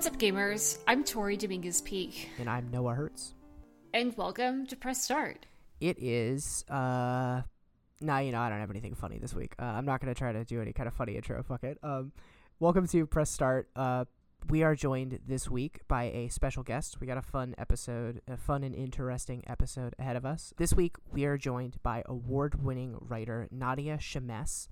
What's up, gamers? I'm Tori Dominguez Peak. And I'm Noah Hertz. And welcome to Press Start. It is, uh, nah, you know, I don't have anything funny this week. Uh, I'm not going to try to do any kind of funny intro. Fuck it. Um, welcome to Press Start. Uh, we are joined this week by a special guest. We got a fun episode, a fun and interesting episode ahead of us. This week, we are joined by award winning writer Nadia Shammas.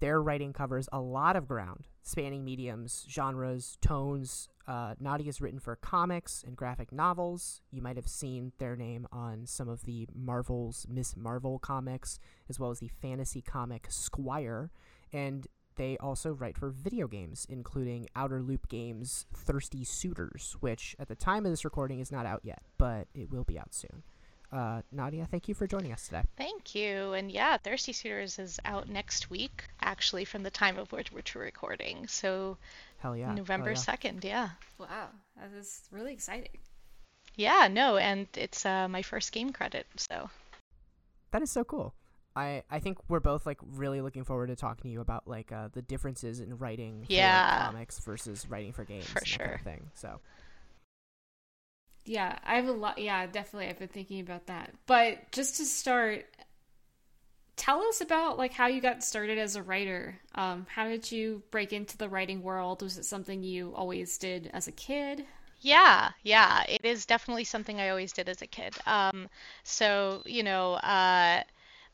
Their writing covers a lot of ground, spanning mediums, genres, tones. Uh, Nadia's written for comics and graphic novels. You might have seen their name on some of the Marvel's Miss Marvel comics, as well as the fantasy comic Squire. And they also write for video games, including Outer Loop Games' Thirsty Suitors, which at the time of this recording is not out yet, but it will be out soon. Uh, Nadia, thank you for joining us today. Thank you. And yeah, Thirsty Suitors is out next week, actually, from the time of which we're recording. So, hell yeah, November hell yeah. 2nd, yeah. Wow, that is really exciting. Yeah, no, and it's uh, my first game credit, so. That is so cool. I, I think we're both like really looking forward to talking to you about like uh, the differences in writing for yeah. comics versus writing for games for sure kind of thing. So yeah, I have a lot. Yeah, definitely. I've been thinking about that. But just to start, tell us about like how you got started as a writer. Um, how did you break into the writing world? Was it something you always did as a kid? Yeah, yeah, it is definitely something I always did as a kid. Um, so you know, uh,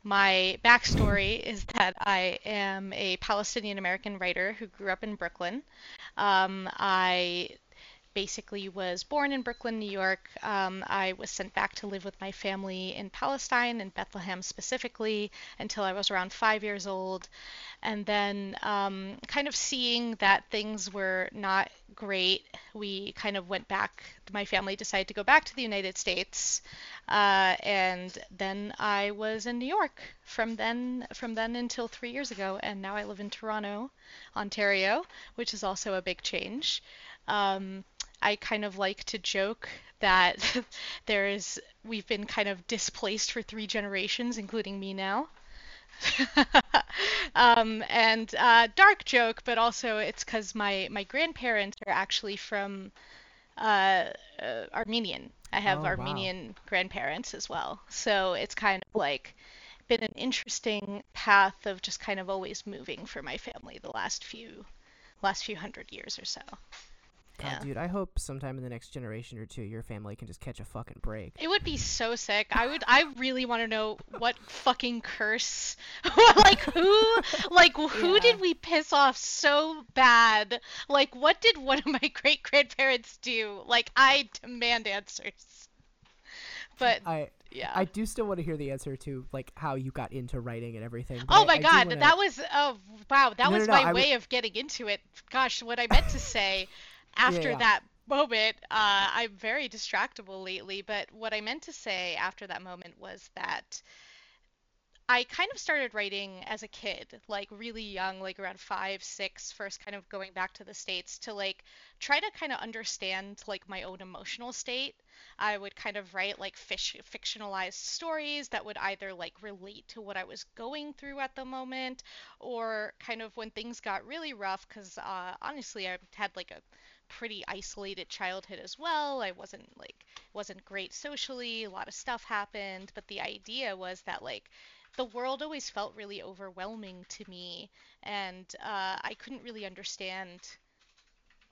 my backstory is that I am a Palestinian American writer who grew up in Brooklyn. Um, I basically was born in Brooklyn, New York. Um, I was sent back to live with my family in Palestine, in Bethlehem specifically, until I was around five years old. And then, um, kind of seeing that things were not great, we kind of went back. My family decided to go back to the United States, uh, and then I was in New York from then from then until three years ago, and now I live in Toronto, Ontario, which is also a big change. Um, I kind of like to joke that there is we've been kind of displaced for three generations, including me now. um, and uh, dark joke, but also it's because my my grandparents are actually from uh, uh, Armenian. I have Oh, wow. Armenian grandparents as well, so it's kind of like been an interesting path of just kind of always moving for my family the last few last few hundred years or so. God, dude, I hope sometime in the next generation or two, your family can just catch a fucking break. It would be so sick. I would. I really want to know what fucking curse, like who, like who Yeah. did we piss off so bad? Like what did one of my great grandparents do? Like I demand answers. But I yeah. I do still want to hear the answer to like how you got into writing and everything. Oh my I do god, wanna- that was oh wow, that No, no, was no, my I w- way of getting into it. Gosh, what I meant to say after yeah. that moment, uh, I'm very distractible lately, but what I meant to say after that moment was that I kind of started writing as a kid, like really young, like around five, six, first kind of going back to the States to like try to kind of understand like my own emotional state. I would kind of write like fish, fictionalized stories that would either like relate to what I was going through at the moment or kind of when things got really rough, because uh, honestly, I had like a pretty isolated childhood as well. I wasn't like wasn't great socially. A lot of stuff happened, but the idea was that like the world always felt really overwhelming to me, and uh, I couldn't really understand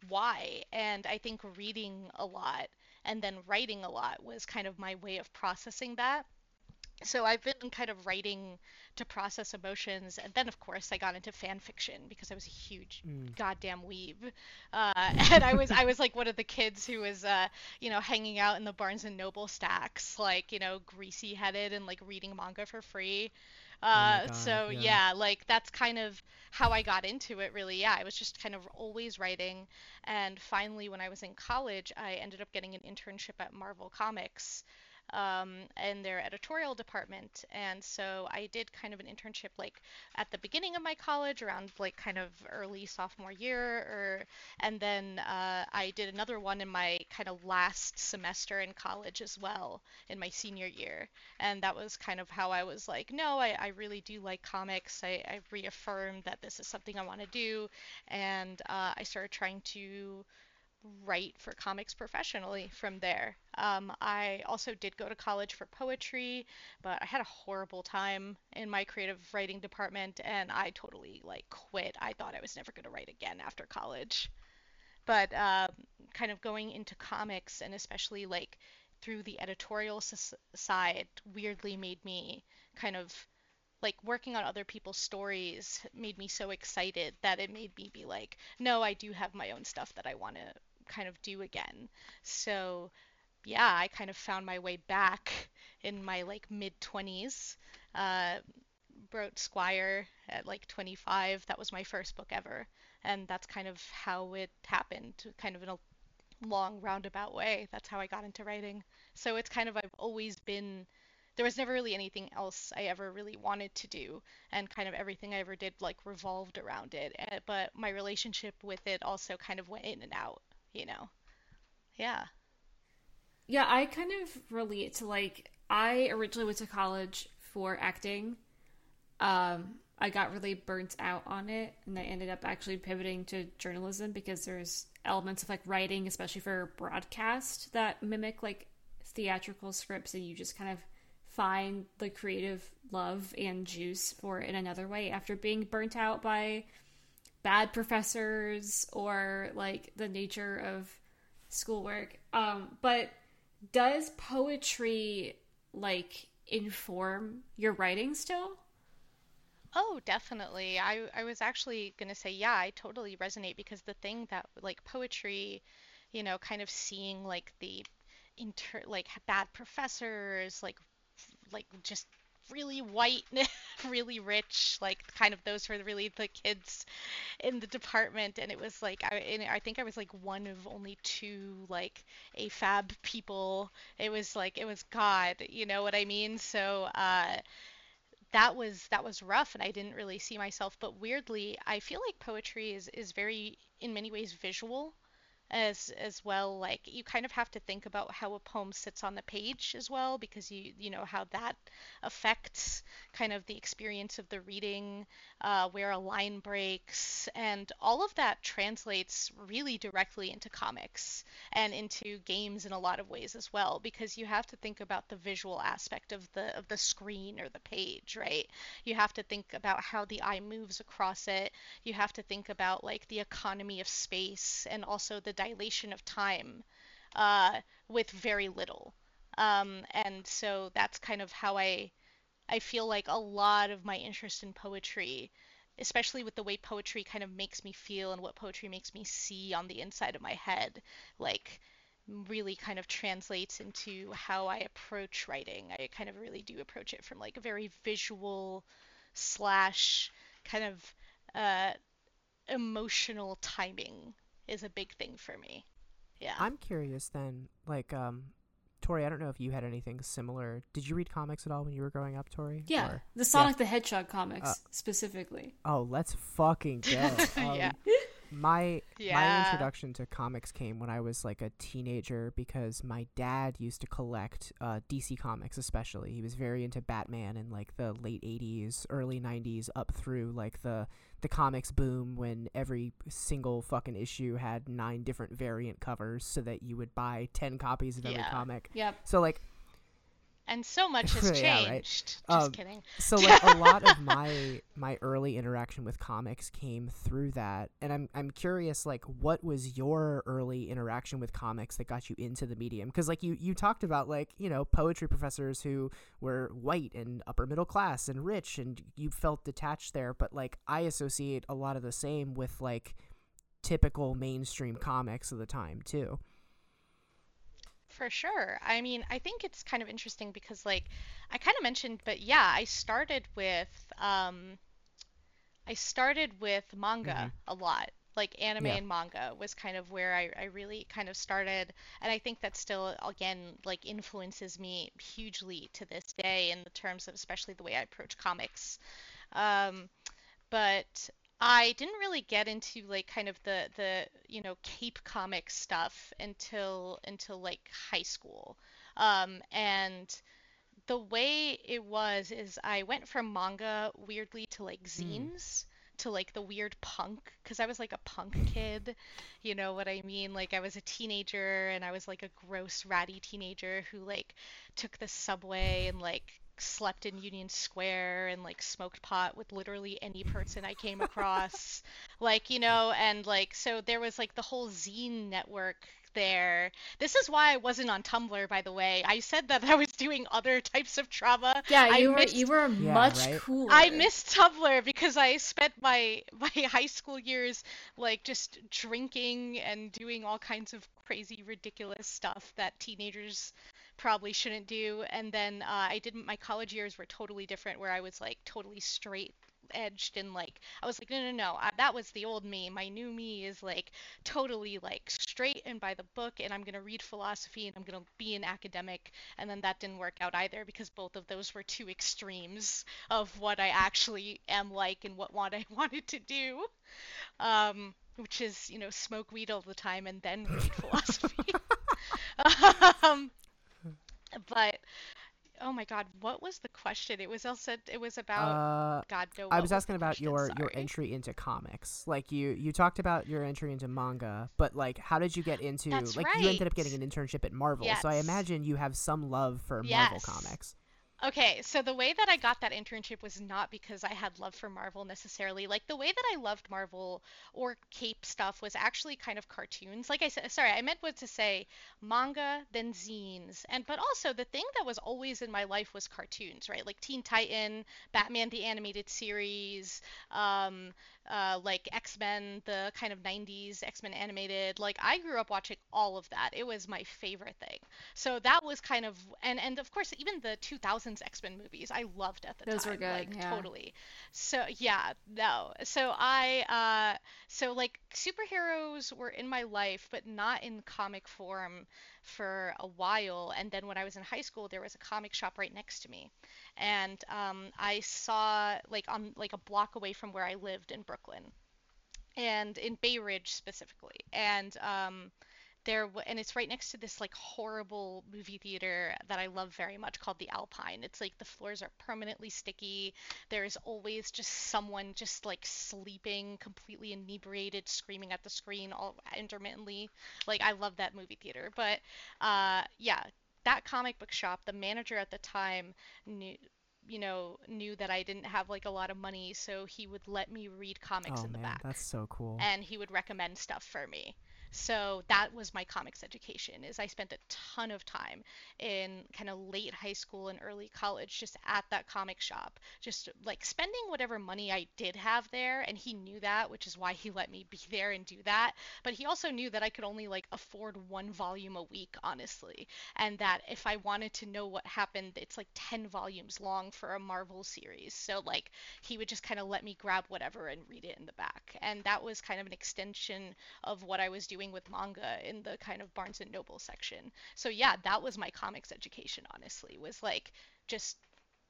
why. And I think reading a lot and then writing a lot was kind of my way of processing that. So I've been kind of writing to process emotions, and then of course I got into fan fiction because I was a huge Mm. goddamn weeb, uh, and I was I was like one of the kids who was uh, you know hanging out in the Barnes and Noble stacks, like you know greasy headed and like reading manga for free. Uh, Oh God, so yeah. yeah, like that's kind of how I got into it. Really, yeah, I was just kind of always writing, and finally when I was in college, I ended up getting an internship at Marvel Comics um, in their editorial department. And so I did kind of an internship like at the beginning of my college, around like kind of early sophomore year, or and then uh, I did another one in my kind of last semester in college as well, in my senior year. And that was kind of how I was like, no, I, I really do like comics. I, I reaffirmed that this is something I want to do, and uh, I started trying to write for comics professionally from there. Um, I also did go to college for poetry, but I had a horrible time in my creative writing department and I totally like quit. I thought I was never going to write again after college. But uh, kind of going into comics and especially like through the editorial side weirdly made me kind of like working on other people's stories made me so excited that it made me be like, no, I do have my own stuff that I want to kind of do again. So, yeah, I kind of found my way back in my like mid 20s. Uh, wrote Squire at like 25. That was my first book ever. And that's kind of how it happened, kind of in a long roundabout way. That's how I got into writing. So it's kind of, I've always been there was never really anything else I ever really wanted to do, and kind of everything I ever did like revolved around it. Eh, but my relationship with it also kind of went in and out, you know. Yeah. Yeah, I kind of relate to like I originally went to college for acting. Um, I got really burnt out on it, and I ended up actually pivoting to journalism because there's elements of like writing, especially for broadcast, that mimic like theatrical scripts, and you just kind of find the creative love and juice for it in another way after being burnt out by bad professors or like the nature of schoolwork. Um, but does poetry like inform your writing still? Oh, definitely. I I was actually going to say yeah, I totally resonate because the thing that like poetry, you know, kind of seeing like the inter like bad professors, like like just really white, really rich, like kind of those were really the kids in the department. And it was like I, I think I was like one of only two like AFAB people. It was like it was God, you know what I mean? So uh, that was that was rough, and I didn't really see myself. But weirdly, I feel like poetry is is very in many ways visual as as well like you kind of have to think about how a poem sits on the page as well because you you know how that affects kind of the experience of the reading uh, where a line breaks and all of that translates really directly into comics and into games in a lot of ways as well because you have to think about the visual aspect of the of the screen or the page right? You have to think about how the eye moves across it. You have to think about like the economy of space and also the dilation of time uh, with very little. Um, and so that's kind of how I I feel like a lot of my interest in poetry, especially with the way poetry kind of makes me feel and what poetry makes me see on the inside of my head, like really kind of translates into how I approach writing. I kind of really do approach it from like a very visual slash kind of uh, emotional timing is a big thing for me. Yeah. I'm curious then, like, um, Tori, I don't know if you had anything similar. Did you read comics at all when you were growing up, Tori? Yeah, or? the Sonic yeah. the Hedgehog comics uh, specifically. Oh, let's fucking go. Um, yeah my yeah. my introduction to comics came when I was like a teenager because my dad used to collect uh, DC comics, especially. He was very into Batman in like the late '80s, early '90s, up through like the the comics boom when every single fucking issue had nine different variant covers, so that you would buy ten copies of every yeah. comic. Yep. So like and so much has changed. yeah, right? Just um, kidding. so like a lot of my my early interaction with comics came through that, and I'm I'm curious like what was your early interaction with comics that got you into the medium? Because like you you talked about like you know poetry professors who were white and upper middle class and rich, and you felt detached there, but like I associate a lot of the same with like typical mainstream comics of the time too. For sure. I mean, I think it's kind of interesting because, like, I kind of mentioned, but yeah, I started with, um, I started with manga mm-hmm. a lot. Like anime yeah. and manga was kind of where I, I really kind of started, and I think that still again like influences me hugely to this day in the terms of especially the way I approach comics. Um, but I didn't really get into like kind of the the you know cape comic stuff until until like high school. Um, and the way it was is I went from manga weirdly to like hmm. zines. Mm. to like the weird punk because I was like a punk kid. You know what I mean? Like I was a teenager and I was like a gross ratty teenager who like took the subway and like slept in Union Square and like smoked pot with literally any person I came across. like, you know, and like so there was like the whole zine network there. This is why I wasn't on Tumblr, by the way. I said that I was doing other types of trauma. Yeah, you I were missed, you were Yeah, much right? cooler. I missed Tumblr because I spent my my high school years like just drinking and doing all kinds of crazy, ridiculous stuff that teenagers probably shouldn't do. And then uh, I didn't. My college years were totally different, where I was like totally straight edged and like I was like no no no I, that was the old me my new me is like totally like straight and by the book and I'm gonna read philosophy and I'm gonna be an academic and then that didn't work out either because both of those were two extremes of what I actually am like and what what I wanted to do um which is you know smoke weed all the time and then read philosophy um but oh my god what was the question it was also it was about Uh, god no I was asking about question? your your entry into comics. Like you you talked about your entry into manga, but like how did you get into That's like you ended up getting an internship at Marvel. So I imagine you have some love for Marvel comics. Okay, so the way that I got that internship was not because I had love for Marvel necessarily. Like the way that I loved Marvel or Cape stuff was actually kind of cartoons. Like I said, sorry, I meant what to say manga, then zines, and but also the thing that was always in my life was cartoons, right? Like Teen Titan, Batman the animated series, um, uh, like X Men, the kind of 90s X Men animated. Like I grew up watching all of that. It was my favorite thing. So that was kind of and and of course even the 2000s X-Men movies I loved at the Those were good, like yeah. totally. So yeah, no. So I uh so like superheroes were in my life but not in comic form for a while and then when I was in high school there was a comic shop right next to me. And um I saw like on like a block away from where I lived in Brooklyn and in Bay Ridge specifically. And um there and it's right next to this like horrible movie theater that I love very much called the Alpine. It's like the floors are permanently sticky. There's always just someone just like sleeping, completely inebriated, screaming at the screen all intermittently. Like I love that movie theater. But uh yeah, that comic book shop, the manager at the time knew you know, knew that I didn't have like a lot of money, so he would let me read comics oh in the man, back that's so cool. and he would recommend stuff for me. So that was my comics education is I spent a ton of time in kind of late high school and early college just at that comic shop, just like spending whatever money I did have there and he knew that, which is why he let me be there and do that. But he also knew that I could only like afford one volume a week, honestly, and that if I wanted to know what happened, it's like 10 volumes long for a Marvel series. So like he would just kind of let me grab whatever and read it in the back. And that was kind of an extension of what I was doing with manga in the kind of Barnes and Noble section. So yeah, that was my comics education honestly. Was like just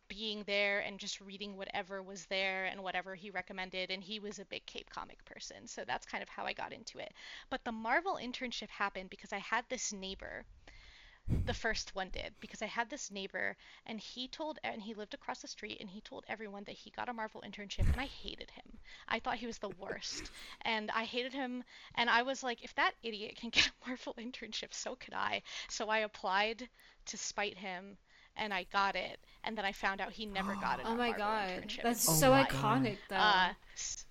being there and just reading whatever was there and whatever he recommended and he was a big Cape comic person. So that's kind of how I got into it. But the Marvel internship happened because I had this neighbor the first one did because I had this neighbor and he told and he lived across the street and he told everyone that he got a Marvel internship and I hated him. I thought he was the worst and I hated him and I was like if that idiot can get a Marvel internship so could I. So I applied to spite him and I got it and then I found out he never got it. Oh my god, that's Oh so my iconic though. uh, s-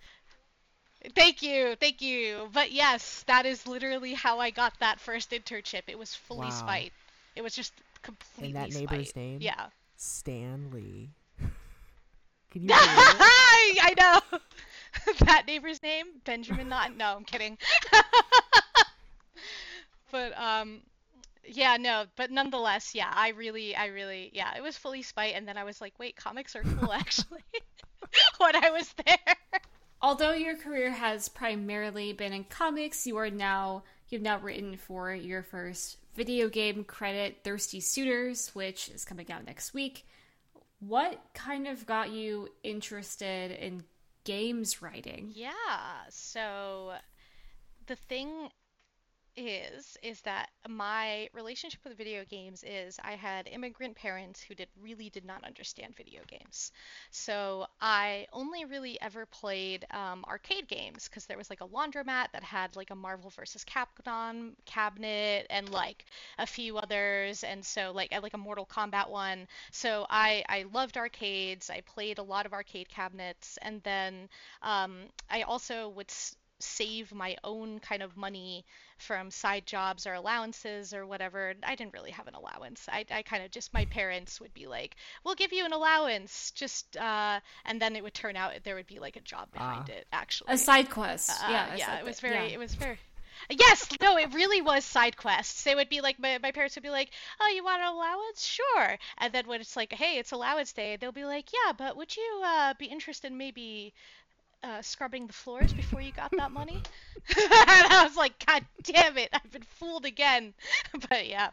Thank you, thank you. But yes, that is literally how I got that first internship. It was fully Wow. spite. It was just completely that neighbor's name? Yeah. Stanley. Can you believe? I know. that neighbor's name, Benjamin. Not no, I'm kidding. but um, yeah, no. But nonetheless, yeah, I really, I really, yeah, it was fully spite. And then I was like, wait, comics are cool actually. when I was there. Although your career has primarily been in comics, you are now you've now written for your first video game credit, Thirsty Suitors, which is coming out next week. What kind of got you interested in games writing? Yeah. So the thing is is that my relationship with video games is I had immigrant parents who did really did not understand video games. So I only really ever played um, arcade games because there was like a laundromat that had like a Marvel vs. Capcom cabinet and like a few others, and so like like a Mortal Kombat one. So I I loved arcades. I played a lot of arcade cabinets, and then um, I also would save my own kind of money from side jobs or allowances or whatever. I didn't really have an allowance. I, I kind of just, my parents would be like, we'll give you an allowance, just, uh, and then it would turn out there would be like a job behind uh, it, actually. A side quest. Uh, yeah. Yeah. It was very, yeah. it was very, Yes, no, it really was side quests. They would be like, my, my parents would be like, oh, you want an allowance? Sure. And then when it's like, hey, it's allowance day, they'll be like, yeah, but would you uh, be interested in maybe uh, scrubbing the floors before you got that money. and I was like, God damn it, I've been fooled again. but yeah.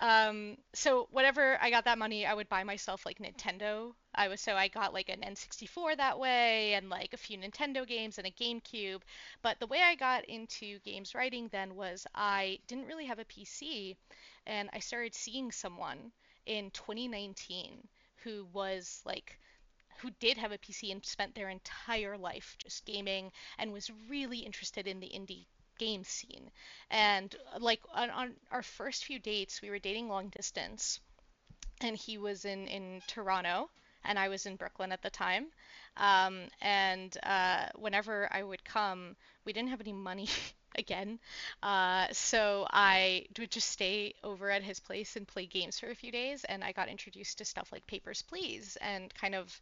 Um, so whenever I got that money, I would buy myself like Nintendo. I was so I got like an N64 that way, and like a few Nintendo games and a GameCube. But the way I got into games writing then was I didn't really have a PC, and I started seeing someone in 2019 who was like who did have a PC and spent their entire life just gaming and was really interested in the indie game scene. And like on, on our first few dates, we were dating long distance, and he was in in Toronto and I was in Brooklyn at the time. Um, and uh, whenever I would come, we didn't have any money again. Uh, so I would just stay over at his place and play games for a few days. And I got introduced to stuff like Papers, Please and kind of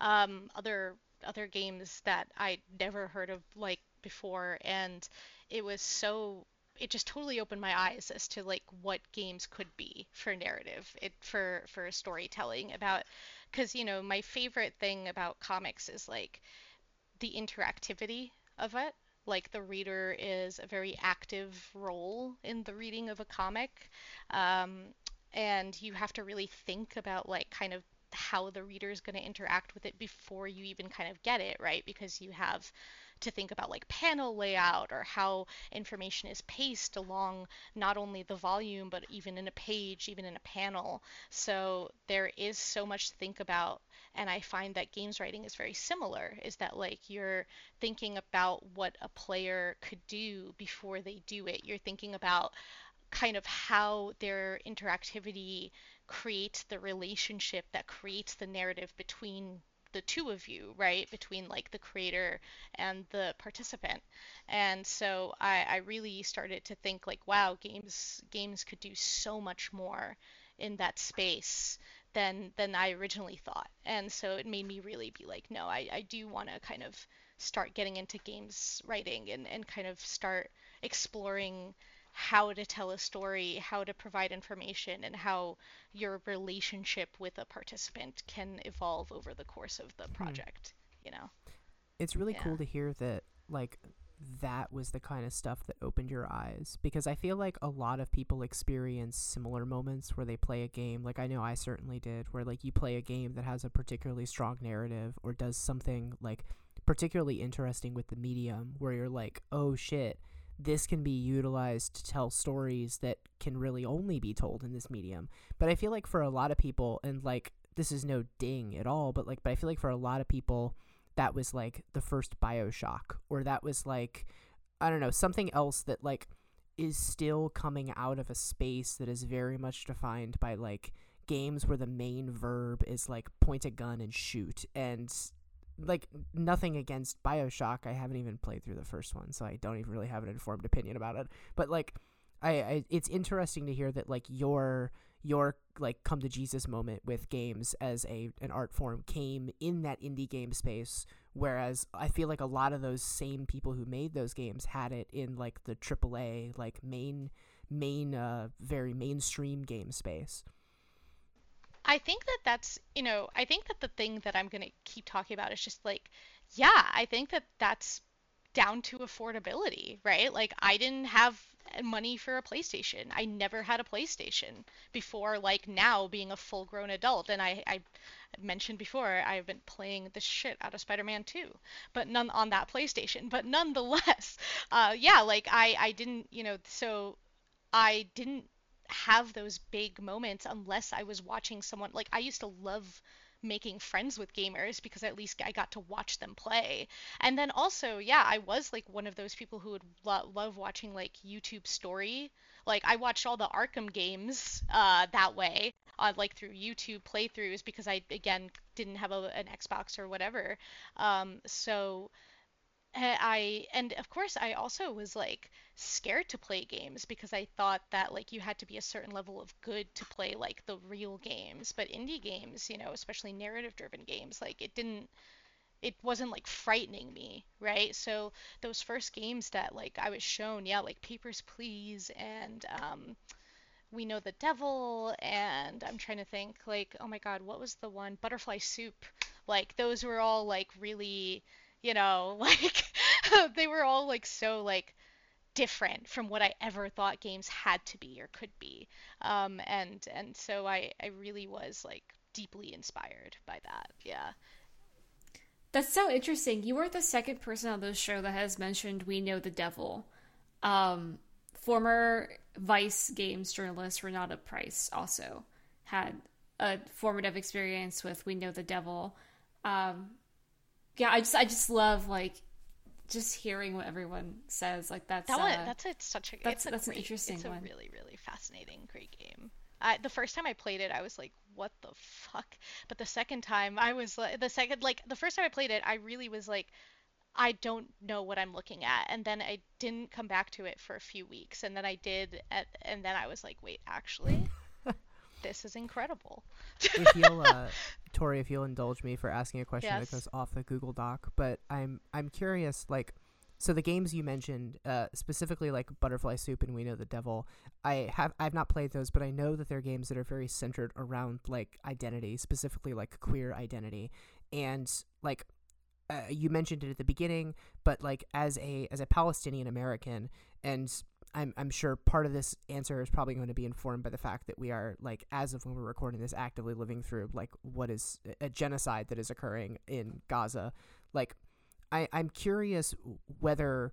um, other other games that I'd never heard of like before. And it was so it just totally opened my eyes as to like what games could be for narrative it for for storytelling about because you know my favorite thing about comics is like the interactivity of it like the reader is a very active role in the reading of a comic um, and you have to really think about like kind of how the reader is going to interact with it before you even kind of get it right? Because you have to think about like panel layout or how information is paced along not only the volume but even in a page, even in a panel. So there is so much to think about and I find that games writing is very similar is that like you're thinking about what a player could do before they do it. You're thinking about kind of how their interactivity creates the relationship that creates the narrative between the two of you, right? Between like the creator and the participant. And so I, I really started to think like, wow, games games could do so much more in that space than than I originally thought. And so it made me really be like, no, I, I do want to kind of start getting into games writing and, and kind of start exploring how to tell a story, how to provide information, and how your relationship with a participant can evolve over the course of the hmm. project. Hmm. You know, it's really yeah. cool to hear that like that was the kind of stuff that opened your eyes because I feel like a lot of people experience similar moments where they play a game like I know I certainly did where like you play a game that has a particularly strong narrative or does something like particularly interesting with the medium where you're like oh shit this can be utilized to tell stories that can really only be told in this medium. But I feel like for a lot of people, and like this is no ding at all, but like, but I feel like for a lot of people, that was like the first Bioshock, or that was like, I don't know, something else that like is still coming out of a space that is very much defined by like games where the main verb is like point a gun and shoot and like nothing against Bioshock. I haven't even played through the first one, so I don't even really have an informed opinion about it. But like, I, I it's interesting to hear that like your your like come to Jesus moment with games as a an art form came in that indie game space whereas I feel like a lot of those same people who made those games had it in like the AAA like main main uh very mainstream game space. I think that that's, you know, I think that the thing that I'm going to keep talking about is just like, yeah, I think that that's down to affordability, right? Like I didn't have money for a PlayStation. I never had a PlayStation before like now being a full grown adult and I, I mentioned before I've been playing the shit out of Spider-Man 2 but none on that PlayStation but nonetheless uh yeah like I I didn't you know so I didn't have those big moments unless I was watching someone like I used to love making friends with gamers because at least I got to watch them play. And then also, yeah, I was like one of those people who would lo- love watching like YouTube story. Like I watched all the Arkham games uh, that way, uh, like through YouTube playthroughs because I again didn't have a, an Xbox or whatever. Um, so Eh, I and of course I also was like scared to play games because I thought that like you had to be a certain level of good to play like the real games. But indie games, you know, especially narrative driven games, like it didn't it wasn't like frightening me, right? So those first games that like I was shown, yeah, like Papers Please and um We Know the Devil and I'm trying to think like oh my god, what was the one Butterfly Soup? Like those were all like really you know, like they were all like so like different from what I ever thought games had to be or could be. Um, and and so I I really was like deeply inspired by that. Yeah. That's so interesting. You were the second person on this show that has mentioned We Know the Devil. Um, former Vice Games journalist Renata Price also had a formative experience with We Know the Devil. Um, yeah, I just I just love like just hearing what everyone says. Like that's that one, uh, that's a, such a that's a that's great, an interesting it's one. a really really fascinating, great game. I, the first time I played it, I was like, "What the fuck?" But the second time, I was like, the second like the first time I played it, I really was like, I don't know what I'm looking at. And then I didn't come back to it for a few weeks, and then I did, at, and then I was like, "Wait, actually." This is incredible. if you'll, uh, Tori, if you'll indulge me for asking a question Yes. that goes off the Google Doc, but I'm I'm curious, like, so the games you mentioned, uh, specifically like Butterfly Soup and We Know the Devil, I have I've not played those, but I know that they're games that are very centered around like identity, specifically like queer identity, and like. Uh, you mentioned it at the beginning, but like as a as a Palestinian American, and I'm I'm sure part of this answer is probably going to be informed by the fact that we are like as of when we're recording this actively living through like what is a genocide that is occurring in Gaza. Like I I'm curious whether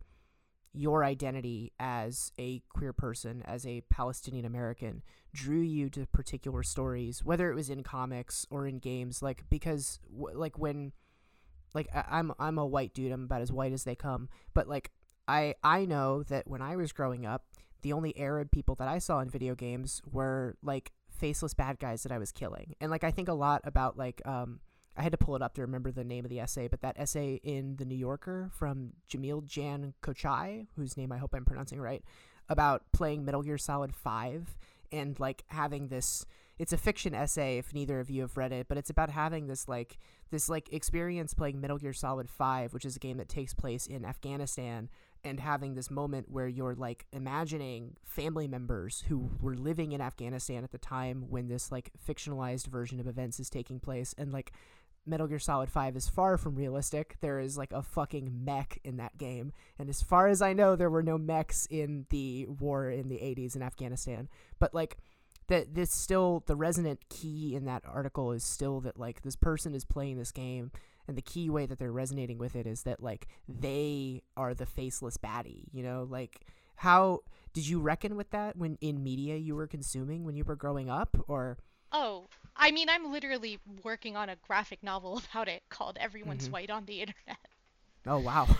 your identity as a queer person, as a Palestinian American, drew you to particular stories, whether it was in comics or in games, like because like when like I- I'm I'm a white dude, I'm about as white as they come, but like I I know that when I was growing up, the only Arab people that I saw in video games were like faceless bad guys that I was killing. And like I think a lot about like um I had to pull it up to remember the name of the essay, but that essay in the New Yorker from Jamil Jan Kochai, whose name I hope I'm pronouncing right, about playing Metal Gear Solid 5 and like having this it's a fiction essay if neither of you have read it, but it's about having this like this like experience playing Metal Gear Solid 5, which is a game that takes place in Afghanistan and having this moment where you're like imagining family members who were living in Afghanistan at the time when this like fictionalized version of events is taking place and like Metal Gear Solid 5 is far from realistic. There is like a fucking mech in that game. And as far as I know, there were no mechs in the war in the 80s in Afghanistan. But like that this still the resonant key in that article is still that like this person is playing this game and the key way that they're resonating with it is that like they are the faceless baddie, you know? Like how did you reckon with that when in media you were consuming when you were growing up or Oh, I mean, I'm literally working on a graphic novel about it called Everyone's Mhm. White on the Internet. Oh wow.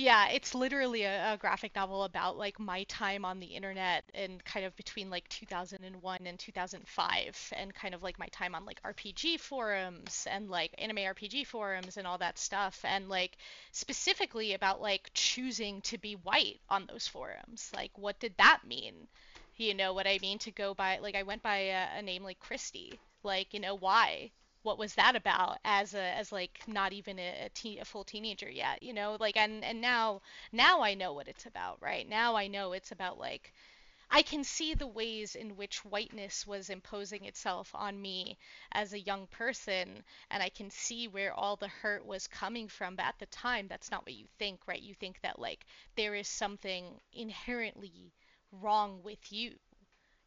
Yeah, it's literally a, a graphic novel about like my time on the internet and kind of between like 2001 and 2005 and kind of like my time on like RPG forums and like anime RPG forums and all that stuff and like specifically about like choosing to be white on those forums. Like what did that mean? You know what I mean? To go by like I went by a, a name like Christy. Like, you know, why? What was that about as a as like not even a, a, teen, a full teenager yet you know like and and now now i know what it's about right now i know it's about like I can see the ways in which whiteness was imposing itself on me as a young person, and I can see where all the hurt was coming from. But at the time, that's not what you think, right? You think that, like, there is something inherently wrong with you,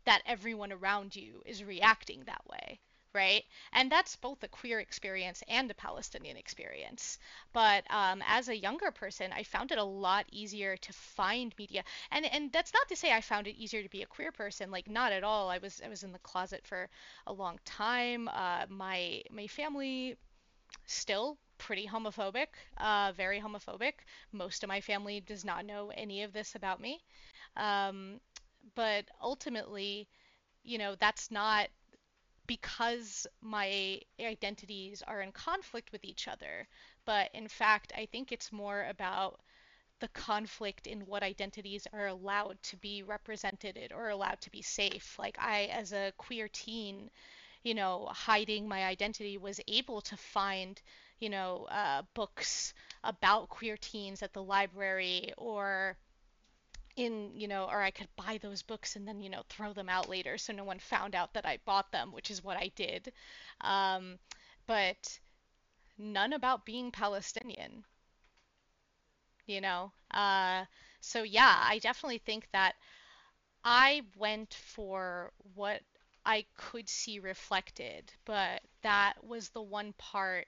that everyone around you is reacting that way right? And that's both a queer experience and a Palestinian experience. But um, as a younger person, I found it a lot easier to find media, and and that's not to say I found it easier to be a queer person. Like not at all. I was I was in the closet for a long time. Uh, my my family still pretty homophobic, uh, very homophobic. Most of my family does not know any of this about me. Um, but ultimately, you know, that's not because my identities are in conflict with each other. But in fact, I think it's more about the conflict in what identities are allowed to be represented or allowed to be safe. Like I, as a queer teen, you know, hiding my identity was able to find, you know, uh, books about queer teens at the library or in you know or i could buy those books and then you know throw them out later so no one found out that i bought them which is what i did. Um, but none about being palestinian you know? Uh, so yeah i definitely think that i went for what i could see reflected but that was the one part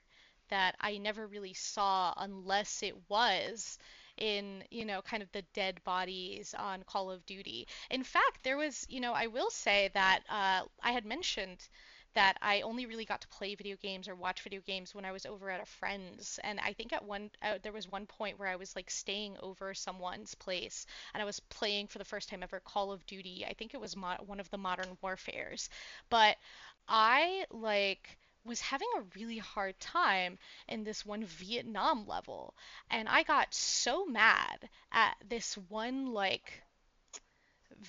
that i never really saw unless it was in you know kind of the dead bodies on Call of Duty. In fact, there was you know I will say that uh, I had mentioned that I only really got to play video games or watch video games when I was over at a friend's. And I think at one uh, there was one point where I was like staying over someone's place and I was playing for the first time ever Call of Duty. I think it was mo- one of the Modern Warfares. But I like was having a really hard time in this one Vietnam level. And I got so mad at this one, like,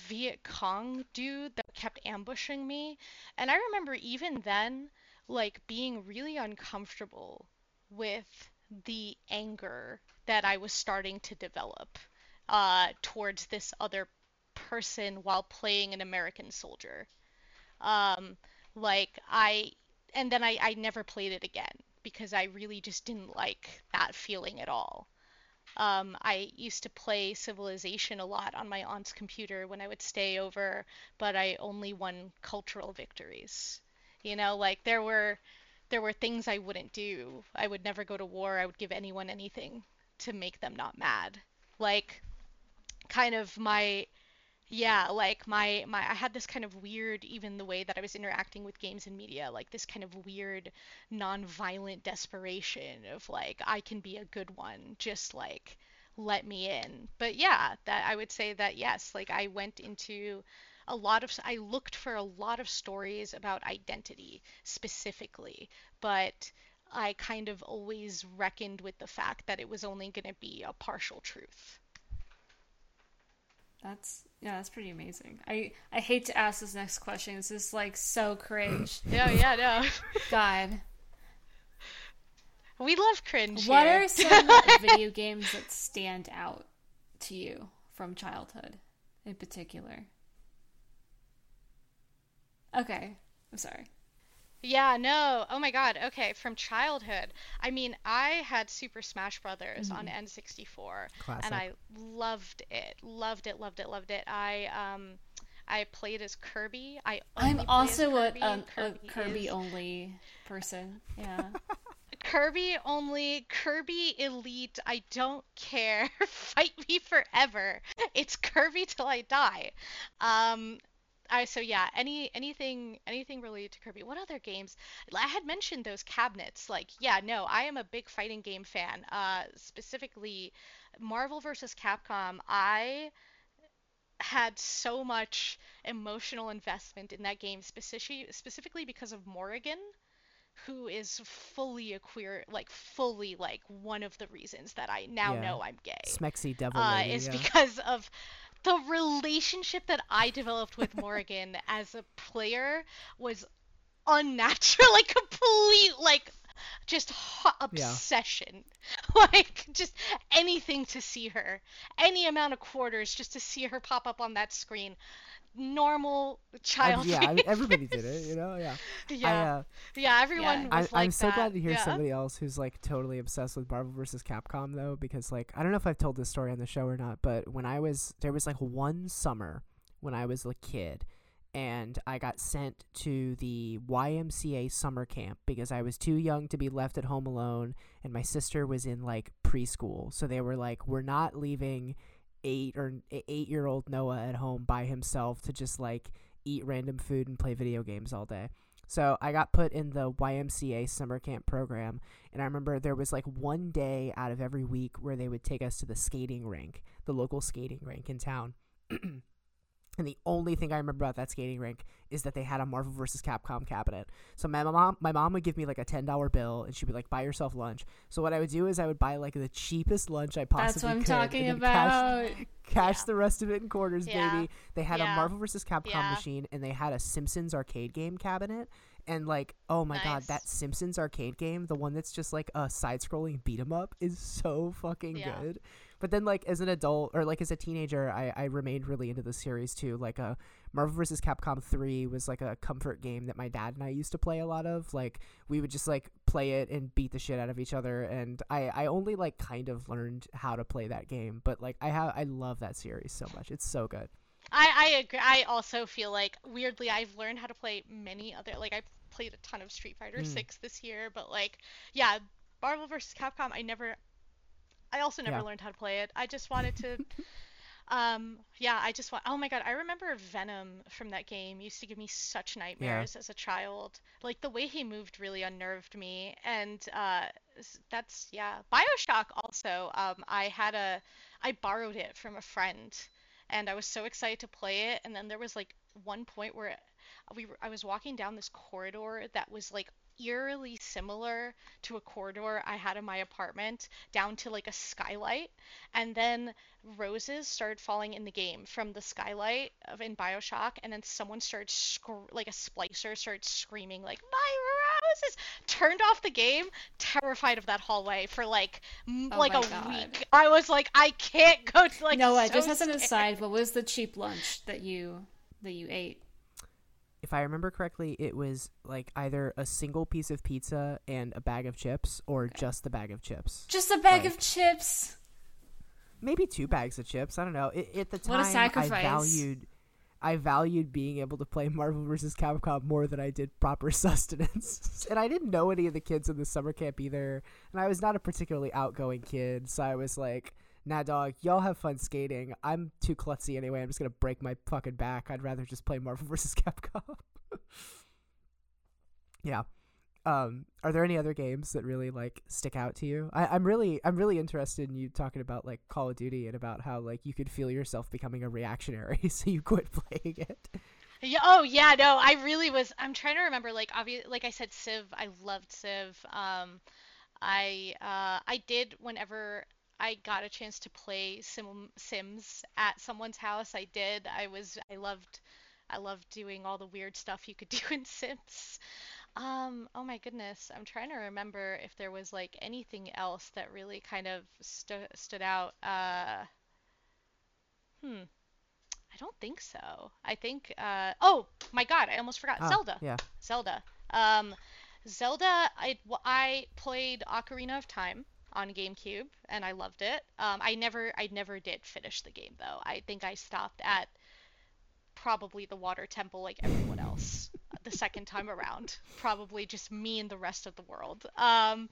Viet Cong dude that kept ambushing me. And I remember even then, like, being really uncomfortable with the anger that I was starting to develop uh, towards this other person while playing an American soldier. Um, like, I and then I, I never played it again because I really just didn't like that feeling at all. Um, I used to play Civilization a lot on my aunt's computer when I would stay over, but I only won cultural victories. You know, like there were there were things I wouldn't do. I would never go to war. I would give anyone anything to make them not mad. Like kind of my yeah, like my my I had this kind of weird even the way that I was interacting with games and media, like this kind of weird non-violent desperation of like I can be a good one, just like let me in. But yeah, that I would say that yes, like I went into a lot of I looked for a lot of stories about identity specifically, but I kind of always reckoned with the fact that it was only going to be a partial truth. That's yeah, that's pretty amazing. I I hate to ask this next question. This is like so cringe. no, yeah, no. God. We love cringe. What here. are some video games that stand out to you from childhood in particular? Okay. I'm sorry. Yeah, no. Oh my God. Okay, from childhood. I mean, I had Super Smash Brothers mm-hmm. on N64, Classic. and I loved it. Loved it. Loved it. Loved it. I um, I played as Kirby. I I'm also a, um, Kirby, a Kirby is... only person. Yeah. Kirby only, Kirby Elite, I don't care. Fight me forever. It's Kirby till I die. Um, I so yeah, any anything anything related to Kirby. What other games? I had mentioned those cabinets. Like, yeah, no, I am a big fighting game fan. Uh, specifically, Marvel vs. Capcom. I had so much emotional investment in that game, specifically specifically because of Morrigan who is fully a queer, like fully like one of the reasons that I now yeah. know I'm gay. Smexy devil uh, lady, is yeah. because of the relationship that I developed with Morrigan as a player was unnatural, like complete, like just hot obsession. Yeah. Like just anything to see her, any amount of quarters just to see her pop up on that screen. Normal I- child. yeah, I mean, everybody did it. You know, yeah. yeah, I, uh, yeah. Everyone Yeah. I, like I'm so that. glad to hear yeah. somebody else who's like totally obsessed with Marvel versus Capcom though, because like I don't know if I've told this story on the show or not, but when I was there was like one summer when I was a kid, and I got sent to the YMCA summer camp because I was too young to be left at home alone, and my sister was in like preschool, so they were like, "We're not leaving eight or eight year old Noah at home by himself to just like eat random food and play video games all day." So I got put in the YMCA summer camp program, and I remember there was like one day out of every week where they would take us to the skating rink, the local skating rink in town. and the only thing I remember about that skating rink is that they had a Marvel vs. Capcom cabinet. So my mom, my mom would give me like a ten dollar bill, and she'd be like, "Buy yourself lunch." So what I would do is I would buy like the cheapest lunch I possibly could. That's what I'm could, talking then cash- about. cash Yeah. the rest of it in quarters, Yeah. baby. They had a Marvel vs. Capcom Yeah. machine and they had a Simpsons arcade game cabinet. And like, oh my god, that Simpsons arcade game, the one that's just like a side-scrolling beat 'em up, is so fucking Yeah. good. But then, like as an adult or like as a teenager, I, I remained really into the series too. Like, uh, Marvel vs. Capcom Three was like a comfort game that my dad and I used to play a lot of. Like, we would just like play it and beat the shit out of each other. And I I only like kind of learned how to play that game, but like I have I love that series so much. It's so good. I I agree. I also feel like weirdly I've learned how to play many other like I played a ton of Street Fighter Mm. 6 this year, but like yeah, Marvel vs. Capcom I never I also never Yeah. learned how to play it. I just wanted to um yeah, I just want Oh my god, I remember Venom from that game used to give me such nightmares as a child. Like the way he moved really unnerved me and uh that's yeah. BioShock also um I had a I borrowed it from a friend and I was so excited to play it. And then there was like one point where we were, I was walking down this corridor that was like eerily similar to a corridor I had in my apartment down to like a skylight. And then roses started falling in the game from the skylight of in BioShock. And then someone started scr- like a splicer started screaming like my roses. Turned off the game, terrified of that hallway for like m- Oh like a God. week. I was like I can't go to like Noah, so just as an aside, what was the cheap lunch that you that you ate? If I remember correctly, it was like either a single piece of pizza and a bag of chips, or just the bag of chips. Just a bag Like- of chips. maybe two bags of chips. I don't know. It, at the time, What a I valued, I valued being able to play Marvel vs. Capcom more than I did proper sustenance. and I didn't know any of the kids in the summer camp either. And I was not a particularly outgoing kid, so I was like, "Nah, dog, y'all have fun skating. I'm too klutzy anyway. I'm just gonna break my fucking back. I'd rather just play Marvel vs. Capcom." yeah. Um, are there any other games that really like stick out to you? I, I'm really I'm really interested in you talking about like Call of Duty and about how like you could feel yourself becoming a reactionary, so you quit playing it. Yeah, oh yeah, no, I really was. I'm trying to remember. Like, obvious, like I said, Civ. I loved Civ. Um, I uh, I did whenever I got a chance to play Sim Sims at someone's house. I did. I was. I loved. I loved doing all the weird stuff you could do in Sims. Um, oh my goodness, I'm trying to remember if there was like anything else that really kind of stu stood out. Uh, hmm. I don't think so. I think uh oh my God, I almost forgot. Ah, Zelda. Yeah. Zelda. Um Zelda I I played Ocarina of Time on GameCube and I loved it. Um I never I never did finish the game though. I think I stopped at probably the water temple like everyone else the second time around. Probably just me and the rest of the world. Um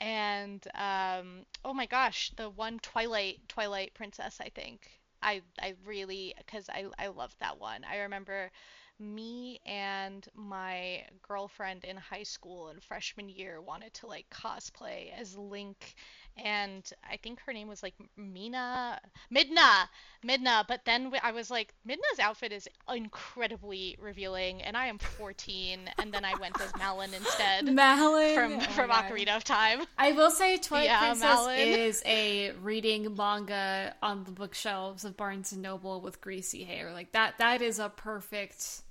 and um oh my gosh, the one Twilight Twilight Princess I think. I I really cuz I I loved that one. I remember me and my girlfriend in high school in freshman year wanted to like cosplay as Link and I think her name was like Mina Midna Midna but then I was like Midna's outfit is incredibly revealing and I am 14 and then I went as Malon instead Malon from Oh from. Ocarina of Time I will say Twilight Yeah, Princess Malon. is a reading manga on the bookshelves of Barnes and Noble with greasy hair. Like that that is a perfect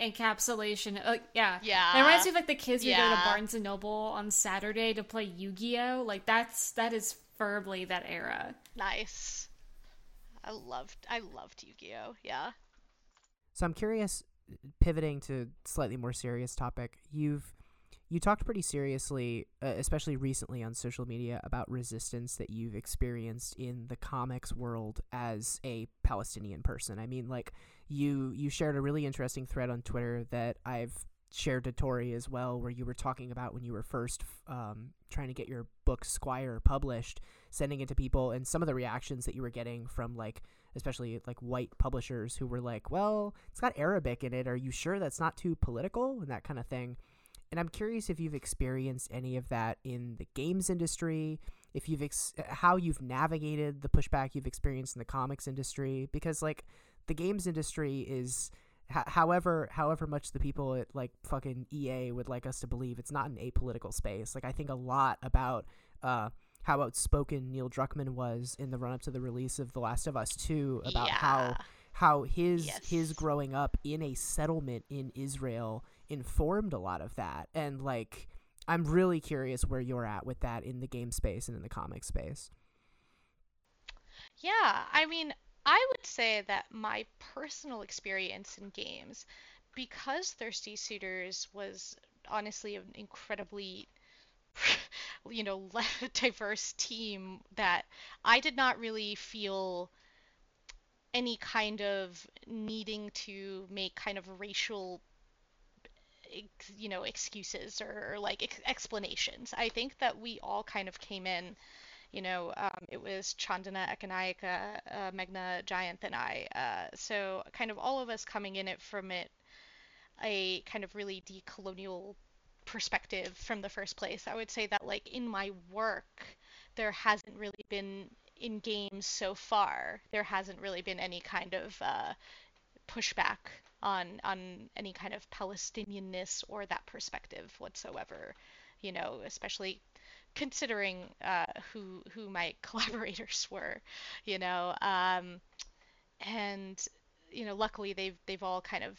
encapsulation. Like yeah. Yeah. It reminds me of like the kids who go to Barnes and Noble on Saturday to play Yu-Gi-Oh! Like that's that is firmly that era. nice I loved I loved Yu-Gi-Oh yeah So I'm curious, pivoting to slightly more serious topic. You've you talked pretty seriously, uh, especially recently on social media, about resistance that you've experienced in the comics world as a Palestinian person. I mean, like you you shared a really interesting thread on Twitter that I've shared to Tori as well, where you were talking about when you were first um, trying to get your book Squire published, sending it to people, and some of the reactions that you were getting from like especially like white publishers who were like, "Well, it's got Arabic in it. Are you sure that's not too political?" and that kind of thing. And I'm curious if you've experienced any of that in the games industry, if you've ex- how you've navigated the pushback you've experienced in the comics industry, because like the games industry is however however much the people at like fucking EA would like us to believe it's not an apolitical space. Like I think a lot about uh, how outspoken Neil Druckmann was in the run up to the release of The Last of Us 2 about yeah. how how his yes. his growing up in a settlement in Israel informed a lot of that. And like I'm really curious where you're at with that in the game space and in the comic space. Yeah, I mean, I would say that my personal experience in games, because Thirsty Suitors was honestly an incredibly, you know, diverse team, that I did not really feel any kind of needing to make kind of racial you know excuses or, or like ex- explanations i think that we all kind of came in you know, um, it was Chandana Ekanayake, uh, Meghna Jayanth, and I. Uh, so kind of all of us coming in it from it a kind of really decolonial perspective from the first place. I would say that like in my work, there hasn't really been in games so far. There hasn't really been any kind of uh, pushback on on any kind of Palestinianness or that perspective whatsoever. You know, especially considering uh, who who my collaborators were, you know, um, and you know, luckily they've they've all kind of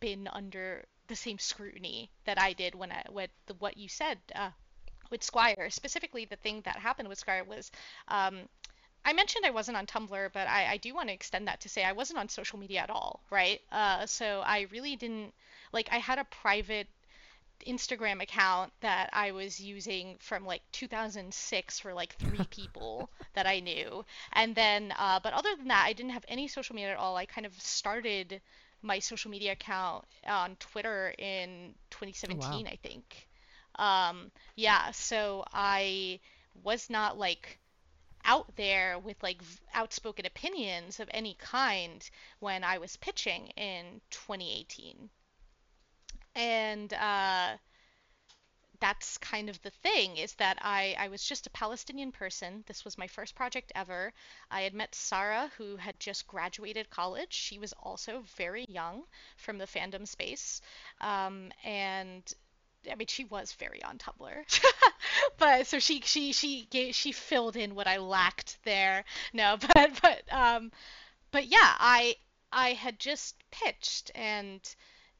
been under the same scrutiny that I did when I the, what you said uh, with Squire. Specifically, the thing that happened with Squire was. Um, I mentioned I wasn't on Tumblr, but I, I do want to extend that to say I wasn't on social media at all, right? Uh, so I really didn't like I had a private Instagram account that I was using from like 2006 for like three people that I knew. And then, uh, but other than that, I didn't have any social media at all. I kind of started my social media account on Twitter in 2017, oh, wow. I think. Um, yeah, so I was not like out there with like outspoken opinions of any kind when I was pitching in 2018 and uh, that's kind of the thing is that I, I was just a Palestinian person. This was my first project ever. I had met Sarah, who had just graduated college. She was also very young from the fandom space. Um, and I mean, she was very on Tumblr, but so she she she gave, she filled in what I lacked there. No, but but um, but yeah, I I had just pitched and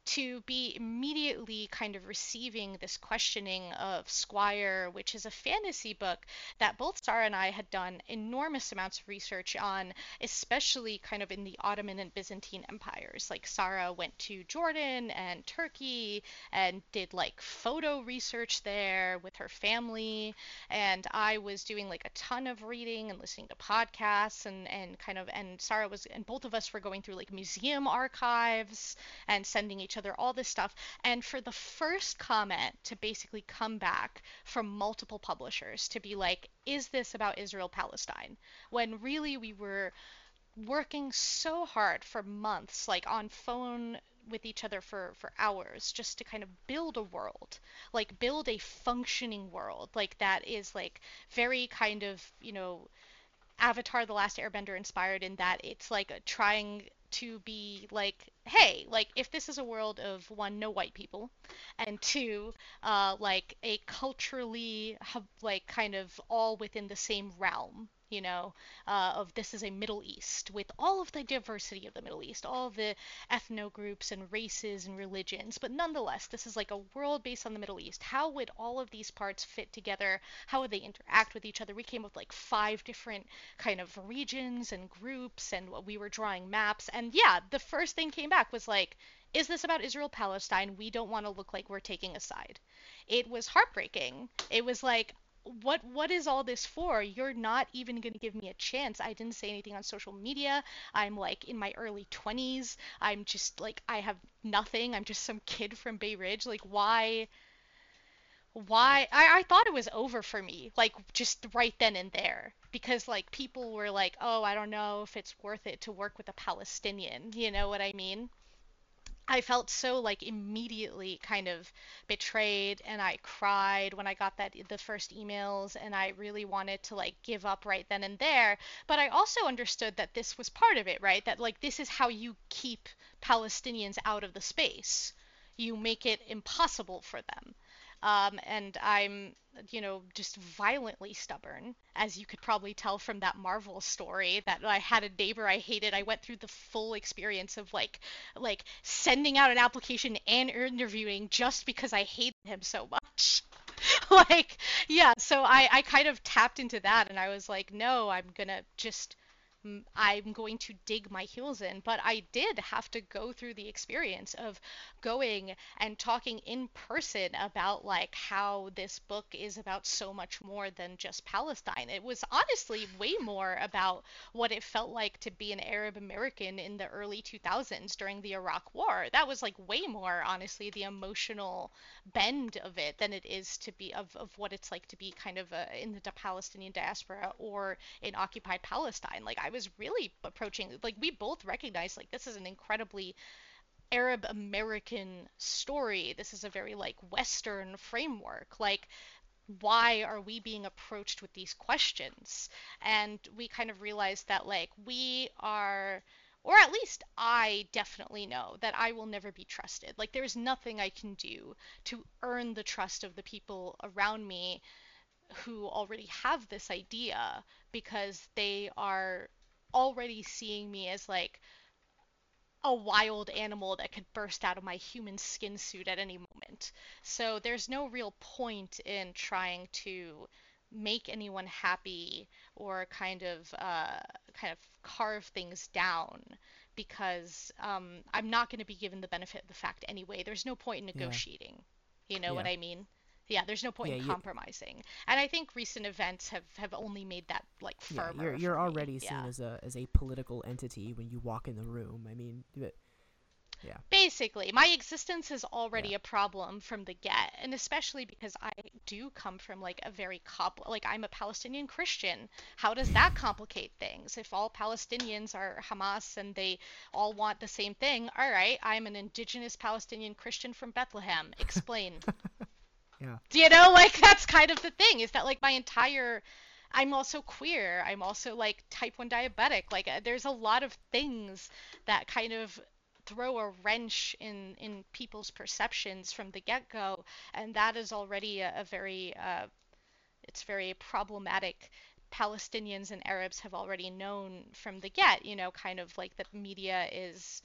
to be immediately kind of receiving this questioning of Squire, which is a fantasy book that both Sarah and I had done enormous amounts of research on, especially kind of in the Ottoman and Byzantine empires. Like Sarah went to Jordan and Turkey and did like photo research there with her family, and I was doing like a ton of reading and listening to podcasts and and kind of and Sarah was and both of us were going through like museum archives and sending each other, all this stuff. And for the first comment to basically come back from multiple publishers to be like, is this about Israel Palestine? When really we were working so hard for months, like on phone with each other for for hours just to kind of build a world like build a functioning world like that is like very kind of you know avatar the last airbender inspired in that it's like a trying to be like, hey, like if this is a world of one, no white people, and two, uh, like a culturally like kind of all within the same realm, you know, uh, of this is a Middle East with all of the diversity of the Middle East, all the ethno groups and races and religions, but nonetheless, this is like a world based on the Middle East. How would all of these parts fit together? How would they interact with each other? We came up with like five different kind of regions and groups, and we were drawing maps. And yeah, the first thing came back was like, is this about Israel Palestine? We don't want to look like we're taking a side. It was heartbreaking. It was like, what what is all this for? You're not even going to give me a chance. I didn't say anything on social media. I'm like in my early 20s i'm just like i have nothing. I'm just some kid from bay ridge. Like why why? I, I thought it was over for me like just right then and there. Because like people were like oh i don't know if it's worth it to work with a palestinian. You know what i mean I felt so like immediately kind of betrayed and I cried when I got that the first emails and I really wanted to like give up right then and there but I also understood that this was part of it right? That like this is how you keep Palestinians out of the space. You make it impossible for them um, and I'm, you know, just violently stubborn, as you could probably tell from that Marvel story that I had a neighbor I hated. I went through the full experience of like, like sending out an application and interviewing just because I hated him so much. like, yeah, so I, I kind of tapped into that and I was like, no, I'm gonna just I'm going to dig my heels in. But I did have to go through the experience of going and talking in person about like how this book is about so much more than just Palestine. It was honestly way more about what it felt like to be an Arab American in the early 2000s during the Iraq War. That was like way more honestly the emotional bend of it than it is to be of, of what it's like to be kind of a, in the Palestinian diaspora or in occupied Palestine. Like I was really approaching like we both recognize like this is an incredibly Arab American story. This is a very like Western framework. Like, why are we being approached with these questions? And we kind of realized that like we are or at least I definitely know that I will never be trusted. Like there's nothing I can do to earn the trust of the people around me who already have this idea because they are already seeing me as like a wild animal that could burst out of my human skin suit at any moment. So there's no real point in trying to make anyone happy or kind of uh, kind of carve things down because um, I'm not going to be given the benefit of the fact anyway. There's no point in negotiating. Yeah. You know yeah. what I mean? yeah, there's no point yeah, in compromising. And I think recent events have, have only made that like firmer. You're you're already seen as a as a political entity when you walk in the room. I mean, yeah. Basically, my existence is already yeah. a problem from the get, and especially because I do come from like a very cop like I'm a Palestinian Christian. How does that complicate things? If all Palestinians are Hamas and they all want the same thing, all right, I'm an indigenous Palestinian Christian from Bethlehem. Explain. Yeah. Do You know, like that's kind of the thing is that like my entire I'm also queer. I'm also like type 1 diabetic. Like uh, there's a lot of things that kind of throw a wrench in in people's perceptions from the get-go and that is already a, a very uh, it's very problematic Palestinians and Arabs have already known from the get, you know, kind of like that media is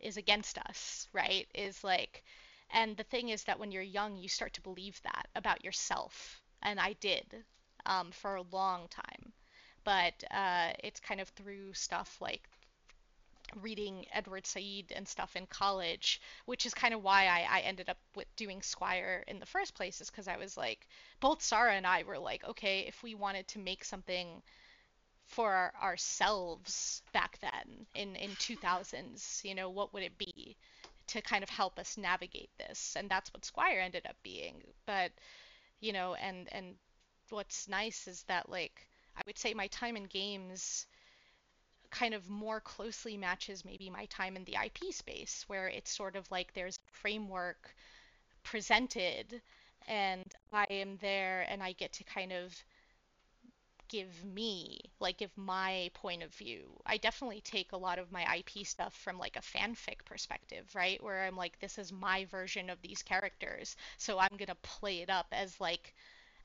is against us, right? Is like and the thing is that when you're young, you start to believe that about yourself. And I did um, for a long time. But uh, it's kind of through stuff like reading Edward Said and stuff in college, which is kind of why I, I ended up with doing Squire in the first place, is because I was like, both Sarah and I were like, okay, if we wanted to make something for our, ourselves back then in in 2000s, you know, what would it be? to kind of help us navigate this and that's what squire ended up being but you know and and what's nice is that like i would say my time in games kind of more closely matches maybe my time in the ip space where it's sort of like there's a framework presented and i am there and i get to kind of give me, like give my point of view. I definitely take a lot of my IP stuff from like a fanfic perspective, right? Where I'm like, this is my version of these characters, so I'm gonna play it up as like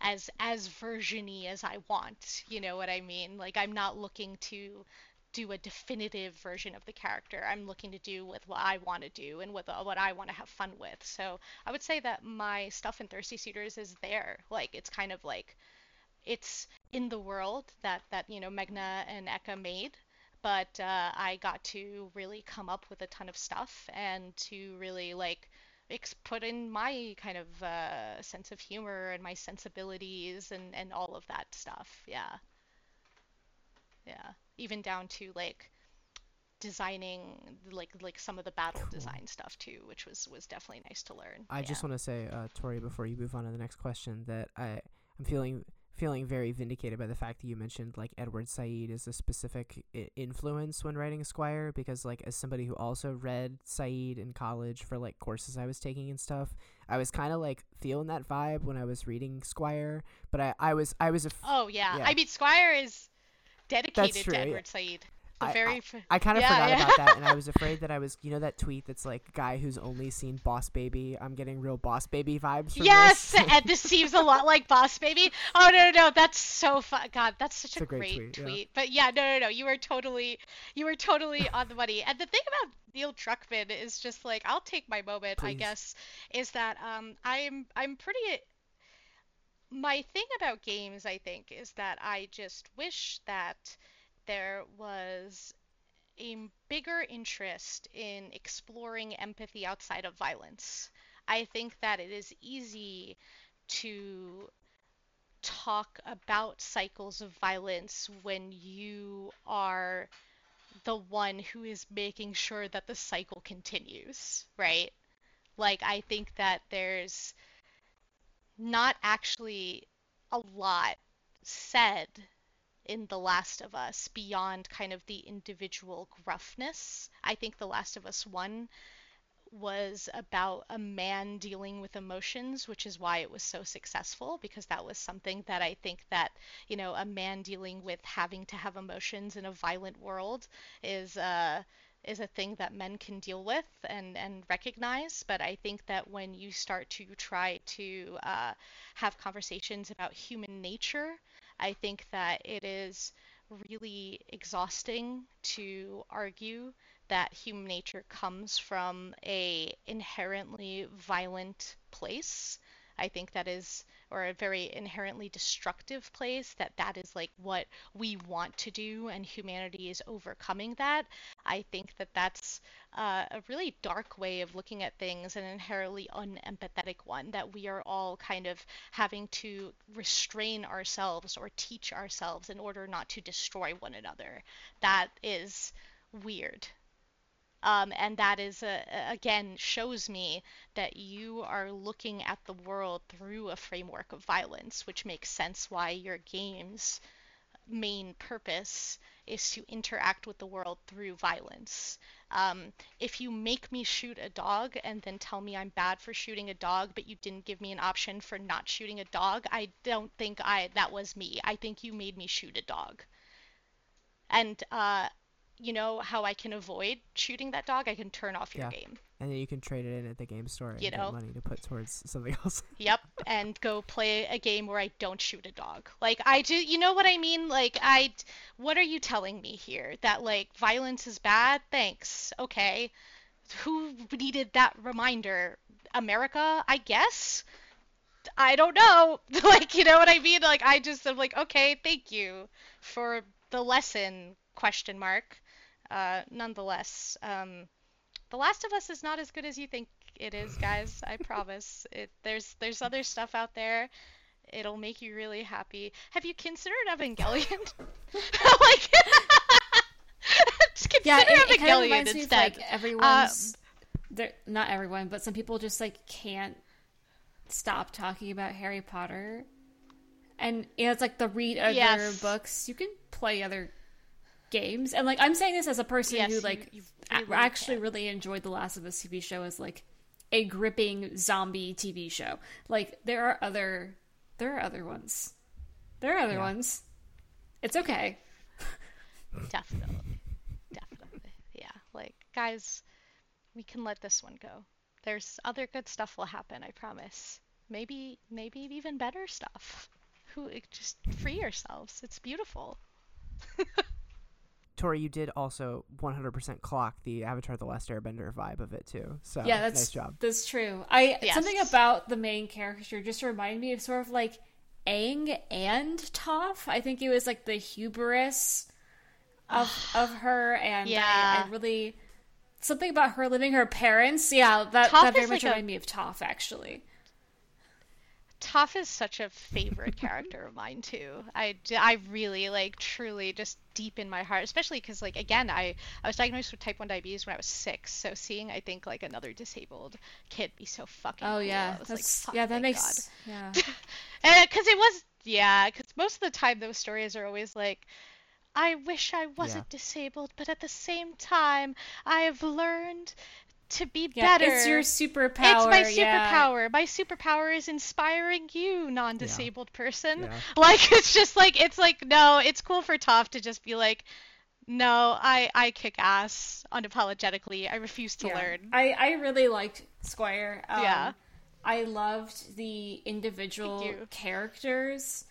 as as versiony as I want. You know what I mean? Like I'm not looking to do a definitive version of the character. I'm looking to do with what I want to do and with what I want to have fun with. So I would say that my stuff in Thirsty Suitors is there. Like it's kind of like it's in the world that that you know Meghna and Eka made. But uh, I got to really come up with a ton of stuff and to really like put in my kind of uh, sense of humor and my sensibilities and and all of that stuff. Yeah. Yeah. Even down to like designing like like some of the battle cool. design stuff too, which was was definitely nice to learn. I yeah. just want to say, uh, Tori, before you move on to the next question, that I I'm feeling feeling very vindicated by the fact that you mentioned like Edward Said is a specific I- influence when writing Squire because like as somebody who also read Said in college for like courses I was taking and stuff, I was kind of like feeling that vibe when I was reading Squire, but I I was I was a f- Oh yeah. yeah. I mean Squire is dedicated true, to Edward yeah. Said. I, I, I kind of yeah, forgot yeah. about that, and I was afraid that I was, you know, that tweet that's like, guy who's only seen Boss Baby. I'm getting real Boss Baby vibes. From yes, this. and this seems a lot like Boss Baby. Oh no, no, no, that's so fun. God, that's such a, a great great, tweet, tweet. yeah. But yeah, no, no, no, you were totally, you were totally on the money. And the thing about Neil Druckmann is just like, I'll take my moment, I guess, is that um, I'm, I'm pretty. My thing about games, I think, is that I just wish that there was a bigger interest in exploring empathy outside of violence. I think that it is easy to talk about cycles of violence when you are the one who is making sure that the cycle continues, right? Like, I think that there's not actually a lot said in The Last of Us beyond kind of the individual gruffness. I think The Last of Us 1 was about a man dealing with emotions, which is why it was so successful because that was something that I think that, you know, a man dealing with having to have emotions in a violent world is uh is a thing that men can deal with and, and recognize. But I think that when you start to try to uh, have conversations about human nature, I think that it is really exhausting to argue that human nature comes from a inherently violent place. I think that is or a very inherently destructive place that that is like what we want to do and humanity is overcoming that. I think that that's uh, a really dark way of looking at things, an inherently unempathetic one that we are all kind of having to restrain ourselves or teach ourselves in order not to destroy one another. That is weird. Um, and that is again shows me that you are looking at the world through a framework of violence, which makes sense why your game's main purpose is to interact with the world through violence. Um, if you make me shoot a dog and then tell me I'm bad for shooting a dog, but you didn't give me an option for not shooting a dog, I don't think I that was me. I think you made me shoot a dog. And uh, you know how I can avoid shooting that dog? I can turn off your Yeah. game. and then you can trade it in at the game store and You get know? money to put towards something else. Yep, and go play a game where I don't shoot a dog. Like I do, you know what I mean? Like I, what are you telling me here? That like violence is bad? Thanks. Okay. Who needed that reminder? America, I guess. I don't know. like you know what I mean? Like I just am like, okay, thank you for the lesson? Question mark. Uh, nonetheless, um, The Last of Us is not as good as you think it is, guys. I promise. It there's there's other stuff out there. It'll make you really happy. Have you considered Evangelion? like, just consider Yeah, it, it kind of Evangelion reminds me of like everyone's. they're- not everyone, but some people just like can't stop talking about Harry Potter, and you know it's like the read other Yes. books. You can play other games, and like I'm saying this as a person Yes, who like you a- really actually can. really enjoyed the Last of Us TV show as like a gripping zombie TV show. Like there are other there are other ones. There are other Yeah. ones. It's okay. Definitely. Definitely. Yeah. Like, guys, we can let this one go. There's other good stuff will happen, I promise. maybe maybe even better stuff. Who just free yourselves. It's beautiful. Tori, you did also 100% clock the Avatar: The Last Airbender vibe of it too. So yeah, that's nice job. That's true. I Yes. something about the main character just reminded me of sort of like Aang and Toph. I think it was like the hubris of of her, and Yeah. I really something about her living her parents. Yeah, that Toph that very much like a- reminded me of Toph actually. Toph is such a favorite character of mine too. I, I really like truly just deep in my heart, especially because like again I I was diagnosed with type one diabetes when I was six, so seeing I think like another disabled kid be so fucking Oh cool, yeah, I was like, that's "Fuck, yeah, that thank makes yeah. Eh, God. because it was yeah, because most of the time those stories are always like. I wish I wasn't disabled, but at the same time, I have learned to be Yeah, better. it's your superpower. It's my yeah. superpower. My superpower is inspiring you, non-disabled person. Yeah. Like it's just like it's like no, it's cool for Toph to just be like, no, I I kick ass unapologetically. I refuse to Yeah. learn. I I really liked Squire. Um, Yeah. I loved the individual characters.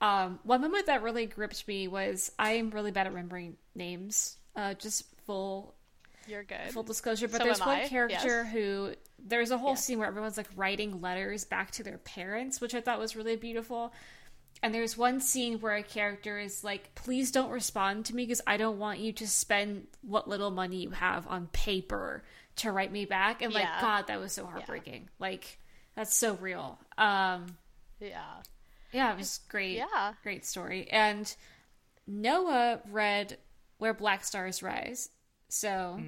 Um, one moment that really gripped me was I am really bad at remembering names. Uh, just full You're good. full disclosure, but So there's one I, character yes. who there's a whole Yes. scene where everyone's like writing letters back to their parents, which I thought was really beautiful. And there's one scene where a character is like, "Please don't respond to me because I don't want you to spend what little money you have on paper to write me back." And like, Yeah. God, that was so heartbreaking. Like, that's so real. Um, yeah. yeah, it was great. Yeah. Great story. And Noah read Where Black Stars Rise. So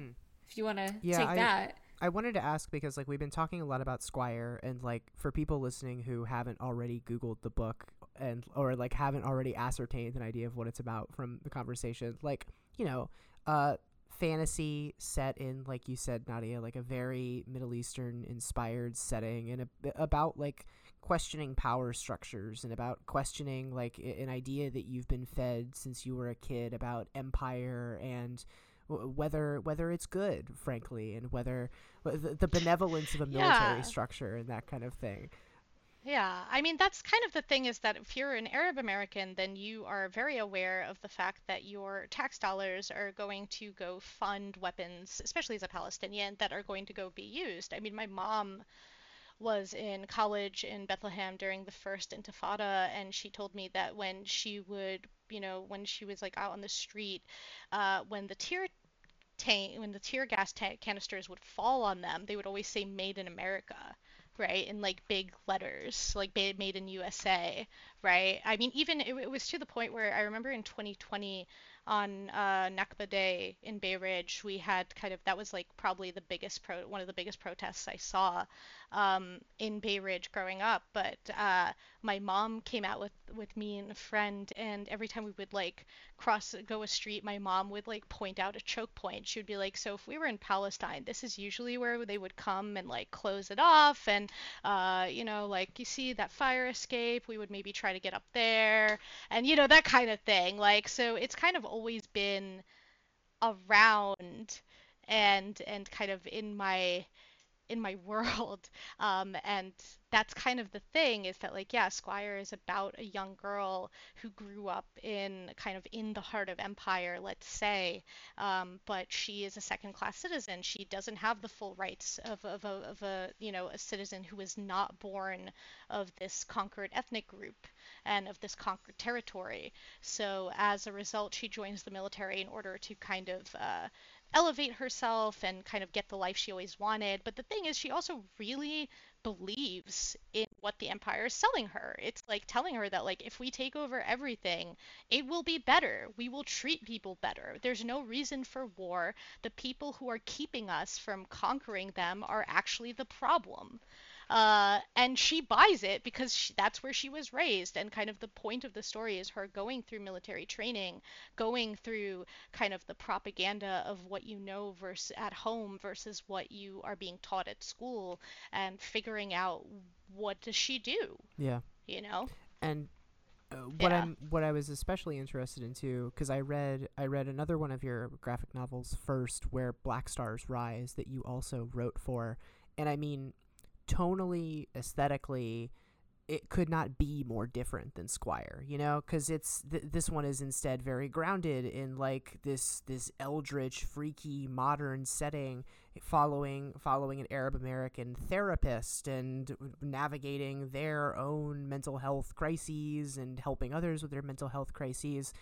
if you want to Yeah, take I- that. I wanted to ask because like we've been talking a lot about Squire and like for people listening who haven't already googled the book and or like haven't already ascertained an idea of what it's about from the conversation like you know uh fantasy set in like you said Nadia like a very Middle Eastern inspired setting and a, about like questioning power structures and about questioning like an idea that you've been fed since you were a kid about empire and whether whether it's good frankly and whether the, the benevolence of a military Yeah. structure and that kind of thing Yeah, I mean that's kind of the thing is that if you're an Arab American, then you are very aware of the fact that your tax dollars are going to go fund weapons, especially as a Palestinian, that are going to go be used. I mean, my mom was in college in Bethlehem during the first Intifada, and she told me that when she would, you know, when she was like out on the street, uh, when the tear tank, when the tear gas canisters would fall on them, they would always say "Made in America." right in like big letters like made in usa right i mean even it, it was to the point where i remember in 2020 on uh, Nakba Day in Bay Ridge, we had kind of that was like probably the biggest pro one of the biggest protests I saw um, in Bay Ridge growing up. But uh, my mom came out with with me and a friend, and every time we would like cross go a street, my mom would like point out a choke point. She would be like, "So if we were in Palestine, this is usually where they would come and like close it off, and uh, you know, like you see that fire escape, we would maybe try to get up there, and you know that kind of thing. Like so, it's kind of always been around and and kind of in my in my world. Um, and that's kind of the thing is that like yeah squire is about a young girl who grew up in kind of in the heart of empire let's say. Um, but she is a second class citizen. She doesn't have the full rights of, of, a, of a you know a citizen who is not born of this conquered ethnic group and of this conquered territory. So as a result she joins the military in order to kind of uh, elevate herself and kind of get the life she always wanted. But the thing is, she also really believes in what the empire is selling her. It's like telling her that like if we take over everything, it will be better. We will treat people better. There's no reason for war. The people who are keeping us from conquering them are actually the problem. Uh, and she buys it because she, that's where she was raised. And kind of the point of the story is her going through military training, going through kind of the propaganda of what you know versus at home versus what you are being taught at school, and figuring out what does she do. yeah You know? and uh, what Yeah. I'm what I was especially interested in too because I read I read another one of your graphic novels first where Black Stars Rise that you also wrote for and I mean tonally, aesthetically, it could not be more different than Squire, you know, because it's th- this one is instead very grounded in like this this eldritch, freaky, modern setting, following following an Arab American therapist and navigating their own mental health crises and helping others with their mental health crises,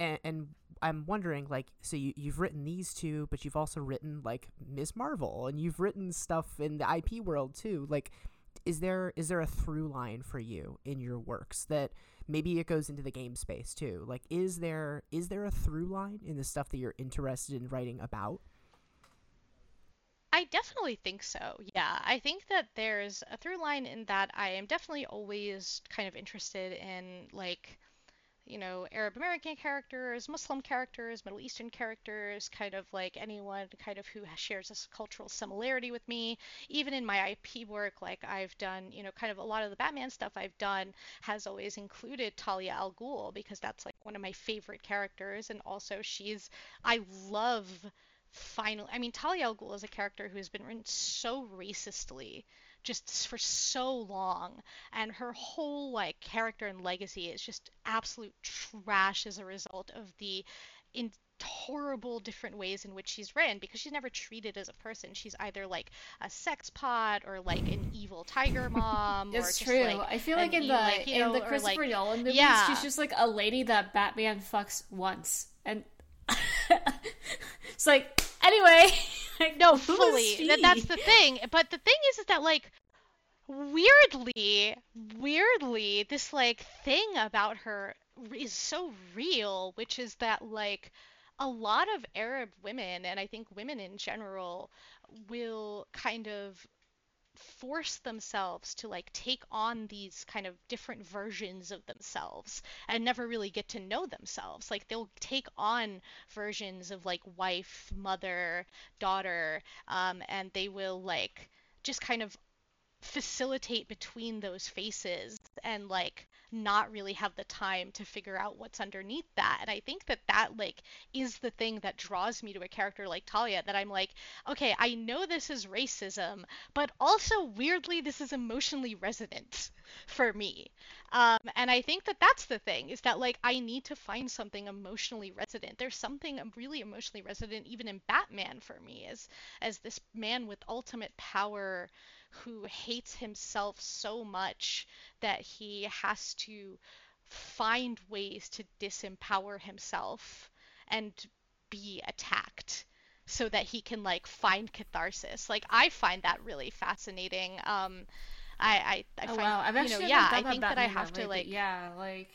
and, and I'm wondering, like, so you, you've written these two, but you've also written like Ms. Marvel, and you've written stuff in the IP world too, like is there is there a through line for you in your works that maybe it goes into the game space too like is there is there a through line in the stuff that you're interested in writing about I definitely think so. Yeah, I think that there's a through line in that I am definitely always kind of interested in like you know, Arab American characters, Muslim characters, Middle Eastern characters, kind of like anyone kind of who shares this cultural similarity with me. Even in my IP work, like I've done, you know, kind of a lot of the Batman stuff I've done has always included Talia al Ghul because that's like one of my favorite characters. And also, she's, I love finally, I mean, Talia al Ghul is a character who has been written so racistly just for so long and her whole like character and legacy is just absolute trash as a result of the in horrible different ways in which she's written because she's never treated as a person. She's either like a sex pot or like an evil tiger mom. it's true. Like I feel like in the like, in know, the Christopher like, Nolan movies, yeah. she's just like a lady that Batman fucks once, and it's like anyway. Like, no, fully. That, that's the thing. But the thing is, is that like weirdly, weirdly, this like thing about her is so real, which is that like a lot of Arab women, and I think women in general, will kind of force themselves to like take on these kind of different versions of themselves and never really get to know themselves. Like they'll take on versions of like wife mother daughter um, and they will like just kind of facilitate between those faces and like not really have the time to figure out what's underneath that. And i think that that like is the thing that draws me to a character like talia that i'm like okay i know this is racism but also weirdly this is emotionally resonant for me. Um, and i think that that's the thing is that like i need to find something emotionally resonant. There's something really emotionally resonant even in batman for me as as this man with ultimate power who hates himself so much that he has to find ways to disempower himself and be attacked so that he can like find catharsis. Like I find that really fascinating. Um I I, I find, oh, find wow. I've actually you know, yeah, I think that I have to like yeah, like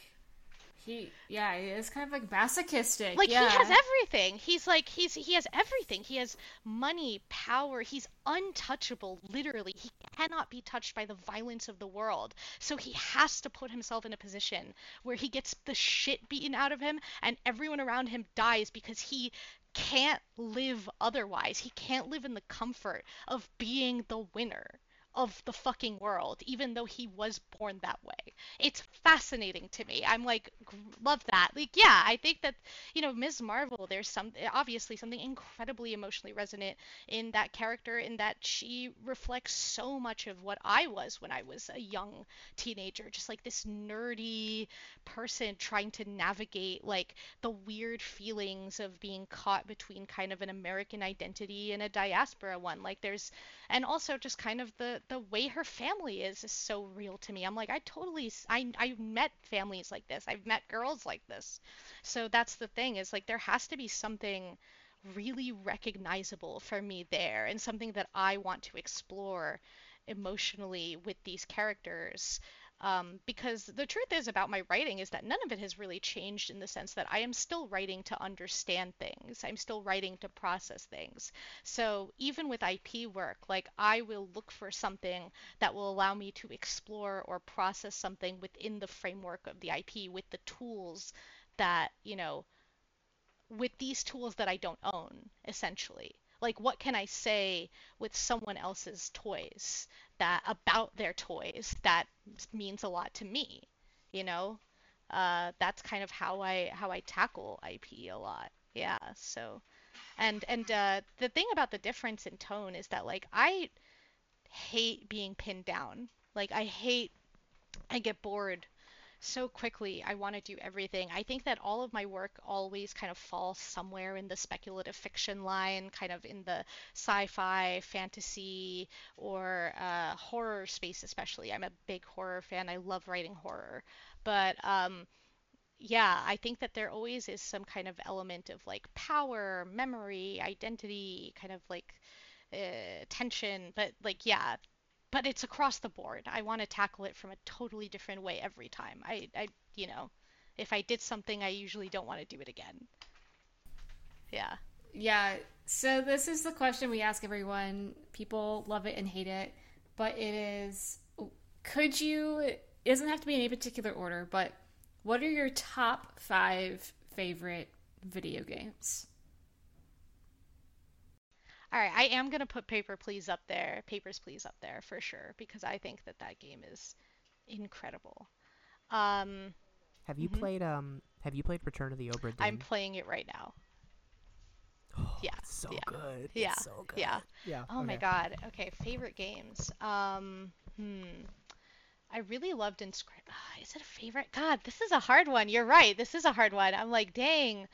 he yeah it's kind of like masochistic like yeah. he has everything. He's like he's he has everything. He has money power. He's untouchable literally. He cannot be touched by the violence of the world. So he has to put himself in a position where he gets the shit beaten out of him and everyone around him dies because he can't live otherwise. He can't live in the comfort of being the winner of the fucking world, even though he was born that way. It's fascinating to me. I'm like, love that. Like, yeah, I think that, you know, Ms. Marvel, there's some, obviously something incredibly emotionally resonant in that character, in that she reflects so much of what I was when I was a young teenager. Just like this nerdy person trying to navigate, like, the weird feelings of being caught between kind of an American identity and a diaspora one. Like, there's, and also just kind of the, the way her family is is so real to me. I'm like, I totally, I, I've met families like this. I've met girls like this. So that's the thing is like, there has to be something really recognizable for me there and something that I want to explore emotionally with these characters um, because the truth is about my writing is that none of it has really changed in the sense that I am still writing to understand things. I'm still writing to process things. So even with IP work, like I will look for something that will allow me to explore or process something within the framework of the IP with the tools that, you know, with these tools that I don't own, essentially like what can i say with someone else's toys that about their toys that means a lot to me you know uh, that's kind of how i how i tackle ip a lot yeah so and and uh, the thing about the difference in tone is that like i hate being pinned down. Like I hate I get bored so quickly. I want to do everything. I think that all of my work always kind of falls somewhere in the speculative fiction line, kind of in the sci-fi, fantasy, or uh, horror space, especially. I'm a big horror fan. I love writing horror, but um, yeah, I think that there always is some kind of element of like power, memory, identity, kind of like uh, tension. But like, yeah, but it's across the board. I want to tackle it from a totally different way every time. I, I, you know, if I did something, I usually don't want to do it again. Yeah. Yeah. So this is the question we ask everyone. People love it and hate it, but it is could you it doesn't have to be in any particular order, but what are your top 5 favorite video games? All right, I am gonna put Paper Please up there, Papers Please up there for sure because I think that that game is incredible. Um, have you mm-hmm. played um Have you played Return of the Obra Dinn? I'm playing it right now. Oh, yeah, so yeah. good. Yeah, it's so good. Yeah, yeah. Oh okay. my god. Okay, favorite games. Um, hmm. I really loved Inscryption. Uh, is it a favorite? God, this is a hard one. You're right. This is a hard one. I'm like, dang.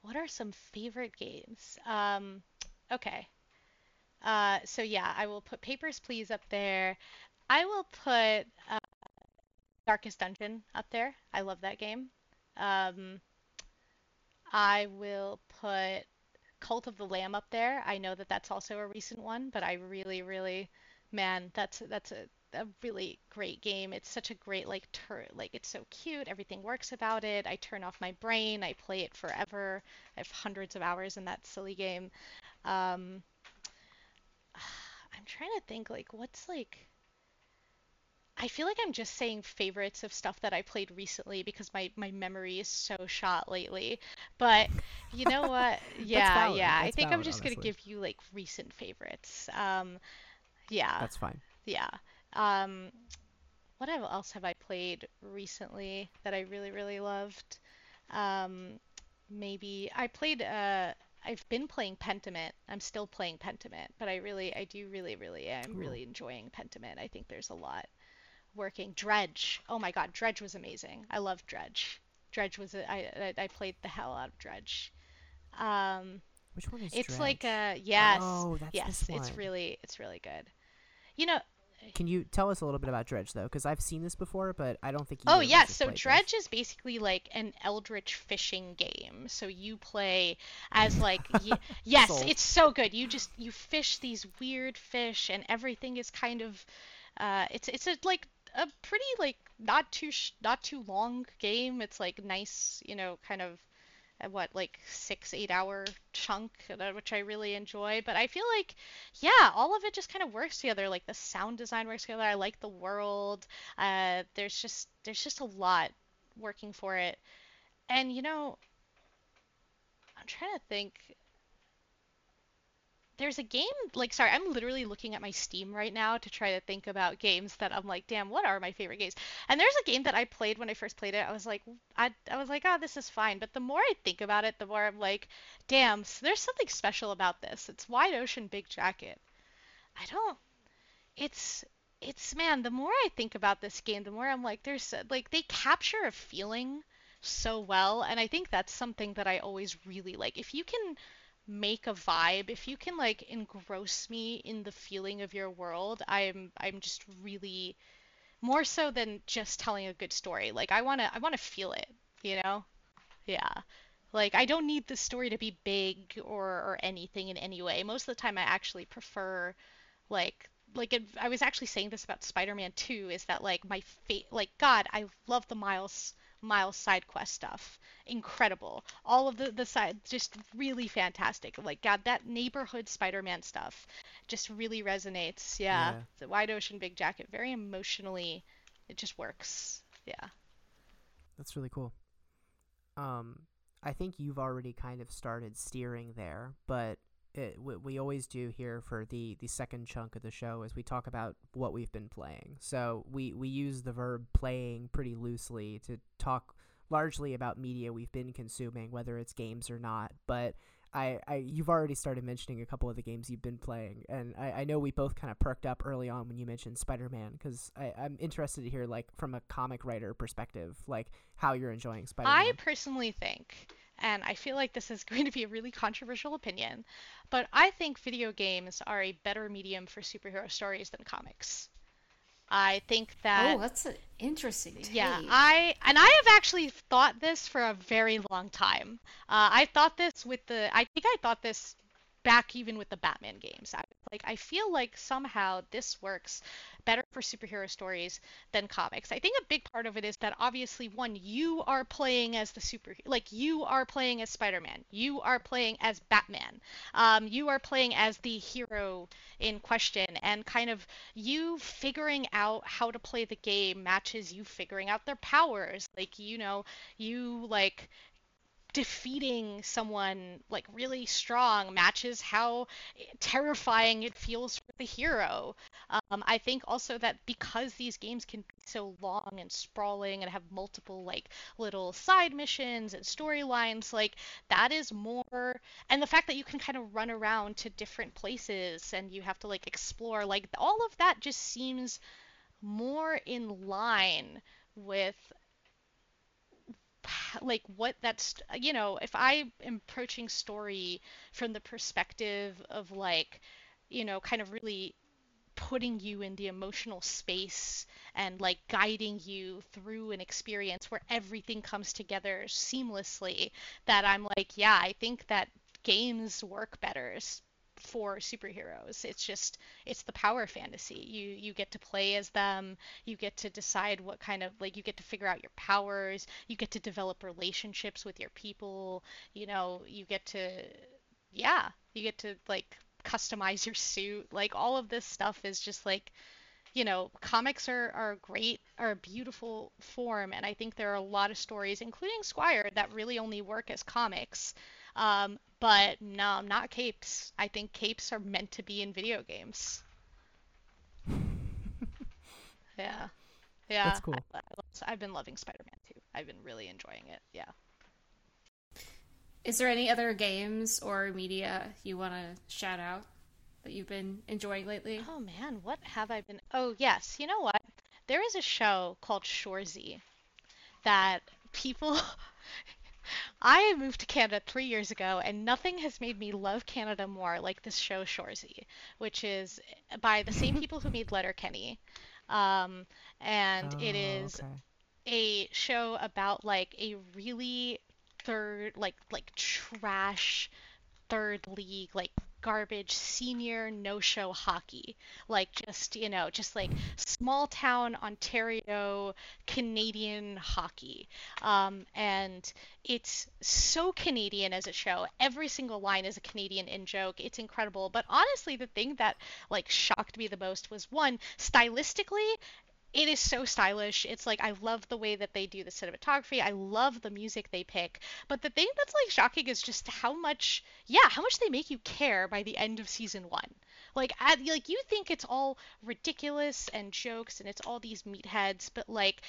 What are some favorite games? Um, okay. Uh, so yeah, I will put Papers, Please up there. I will put uh, Darkest Dungeon up there. I love that game. Um, I will put Cult of the Lamb up there. I know that that's also a recent one, but I really, really, man, that's that's a, a really great game. It's such a great like tur like it's so cute. Everything works about it. I turn off my brain. I play it forever. I have hundreds of hours in that silly game. Um, I'm trying to think like what's like I feel like I'm just saying favorites of stuff that I played recently because my my memory is so shot lately. But you know what? Yeah, yeah. That's I think valid, I'm just honestly. gonna give you like recent favorites. Um, yeah. That's fine. Yeah. Um, what else have I played recently that I really really loved? Um, maybe I played uh I've been playing Pentiment. I'm still playing Pentiment, but I really, I do really, really I'm really enjoying Pentiment. I think there's a lot working. Dredge. Oh my God, Dredge was amazing. I love Dredge. Dredge was a, I, I played the hell out of Dredge. Um, Which one is It's Dredge? like a yes, oh, that's yes. It's really, it's really good. You know, can you tell us a little bit about Dredge though? Because I've seen this before, but I don't think. You Oh yes, so Dredge this. is basically like an eldritch fishing game. So you play as like y- yes, Sold. it's so good. You just you fish these weird fish, and everything is kind of. Uh, it's it's a like a pretty like not too sh- not too long game. It's like nice, you know, kind of what like six eight hour chunk which i really enjoy but i feel like yeah all of it just kind of works together like the sound design works together i like the world uh, there's just there's just a lot working for it. And you know i'm trying to think there's a game like sorry i'm literally looking at my steam right now to try to think about games that i'm like damn what are my favorite games? And there's a game that i played when i first played it. I was like i, I was like oh this is fine. But the more i think about it the more i'm like damn there's something special about this. It's wide ocean big jacket. I don't it's it's man the more i think about this game the more i'm like there's uh, like they capture a feeling so well. And i think that's something that i always really like. If you can make a vibe. If you can like engross me in the feeling of your world i'm i'm just really more so than just telling a good story. Like i want to i want to feel it you know? Yeah. Like i don't need the story to be big or or anything in any way. Most of the time i actually prefer like like it, i was actually saying this about spider-man 2 is that like my fate like god i love the miles Miles side quest stuff. Incredible. All of the the side just really fantastic. Like God, that neighborhood Spider-Man stuff just really resonates. Yeah. yeah. The wide ocean big jacket, very emotionally it just works. Yeah. That's really cool. Um I think you've already kind of started steering there, but it, we always do here for the the second chunk of the show is we talk about what we've been playing. So we we use the verb playing pretty loosely to talk largely about media we've been consuming, whether it's games or not. But I, I you've already started mentioning a couple of the games you've been playing, and I, I know we both kind of perked up early on when you mentioned Spider Man because I'm interested to hear like from a comic writer perspective, like how you're enjoying Spider Man. I personally think, and I feel like this is going to be a really controversial opinion, but I think video games are a better medium for superhero stories than comics. I think that Oh, that's an interesting take. yeah, I and I have actually thought this for a very long time. Uh, I thought this with the I think I thought this back even with the Batman games. I, like I feel like somehow this works better for superhero stories than comics. I think a big part of it is that obviously one you are playing as the super like you are playing as Spider-Man. You are playing as Batman. Um, you are playing as the hero in question and kind of you figuring out how to play the game matches you figuring out their powers. Like you know, you like defeating someone like really strong matches how terrifying it feels for the hero. Um, I think also that because these games can be so long and sprawling and have multiple like little side missions and storylines, like that is more, and the fact that you can kind of run around to different places and you have to like explore, like all of that just seems more in line with like what that's you know if i am approaching story from the perspective of like you know kind of really putting you in the emotional space and like guiding you through an experience where everything comes together seamlessly that i'm like yeah i think that games work better for superheroes. It's just it's the power fantasy. You you get to play as them. You get to decide what kind of like you get to figure out your powers. You get to develop relationships with your people. You know, you get to yeah, you get to like customize your suit. Like all of this stuff is just like you know, comics are, are great, are a beautiful form, and I think there are a lot of stories, including Squire, that really only work as comics. Um, but no, not capes. I think capes are meant to be in video games. yeah. Yeah. That's cool. I, have been loving Spider-Man too. I've been really enjoying it. Yeah. Is there any other games or media you want to shout out that you've been enjoying lately? Oh man, what have I been? Oh yes, you know what? There is a show called Shoresy that people I moved to Canada three years ago, and nothing has made me love Canada more like this show Shoresy, which is by the same people who made Letterkenny. Um, and Oh, it is okay. a show about like a really third, like like trash third league, like garbage senior no-show hockey. Like just, you know, just like small town Ontario Canadian hockey. Um, and it's so Canadian as a show. Every single line is a Canadian in joke. It's incredible. But honestly, the thing that like shocked me the most was one, stylistically, it is so stylish. It's like I love the way that they do the cinematography. I love the music they pick. But the thing that's like shocking is just how much, yeah, how much they make you care by the end of season one. Like, at, like you think it's all ridiculous and jokes and it's all these meatheads, but like,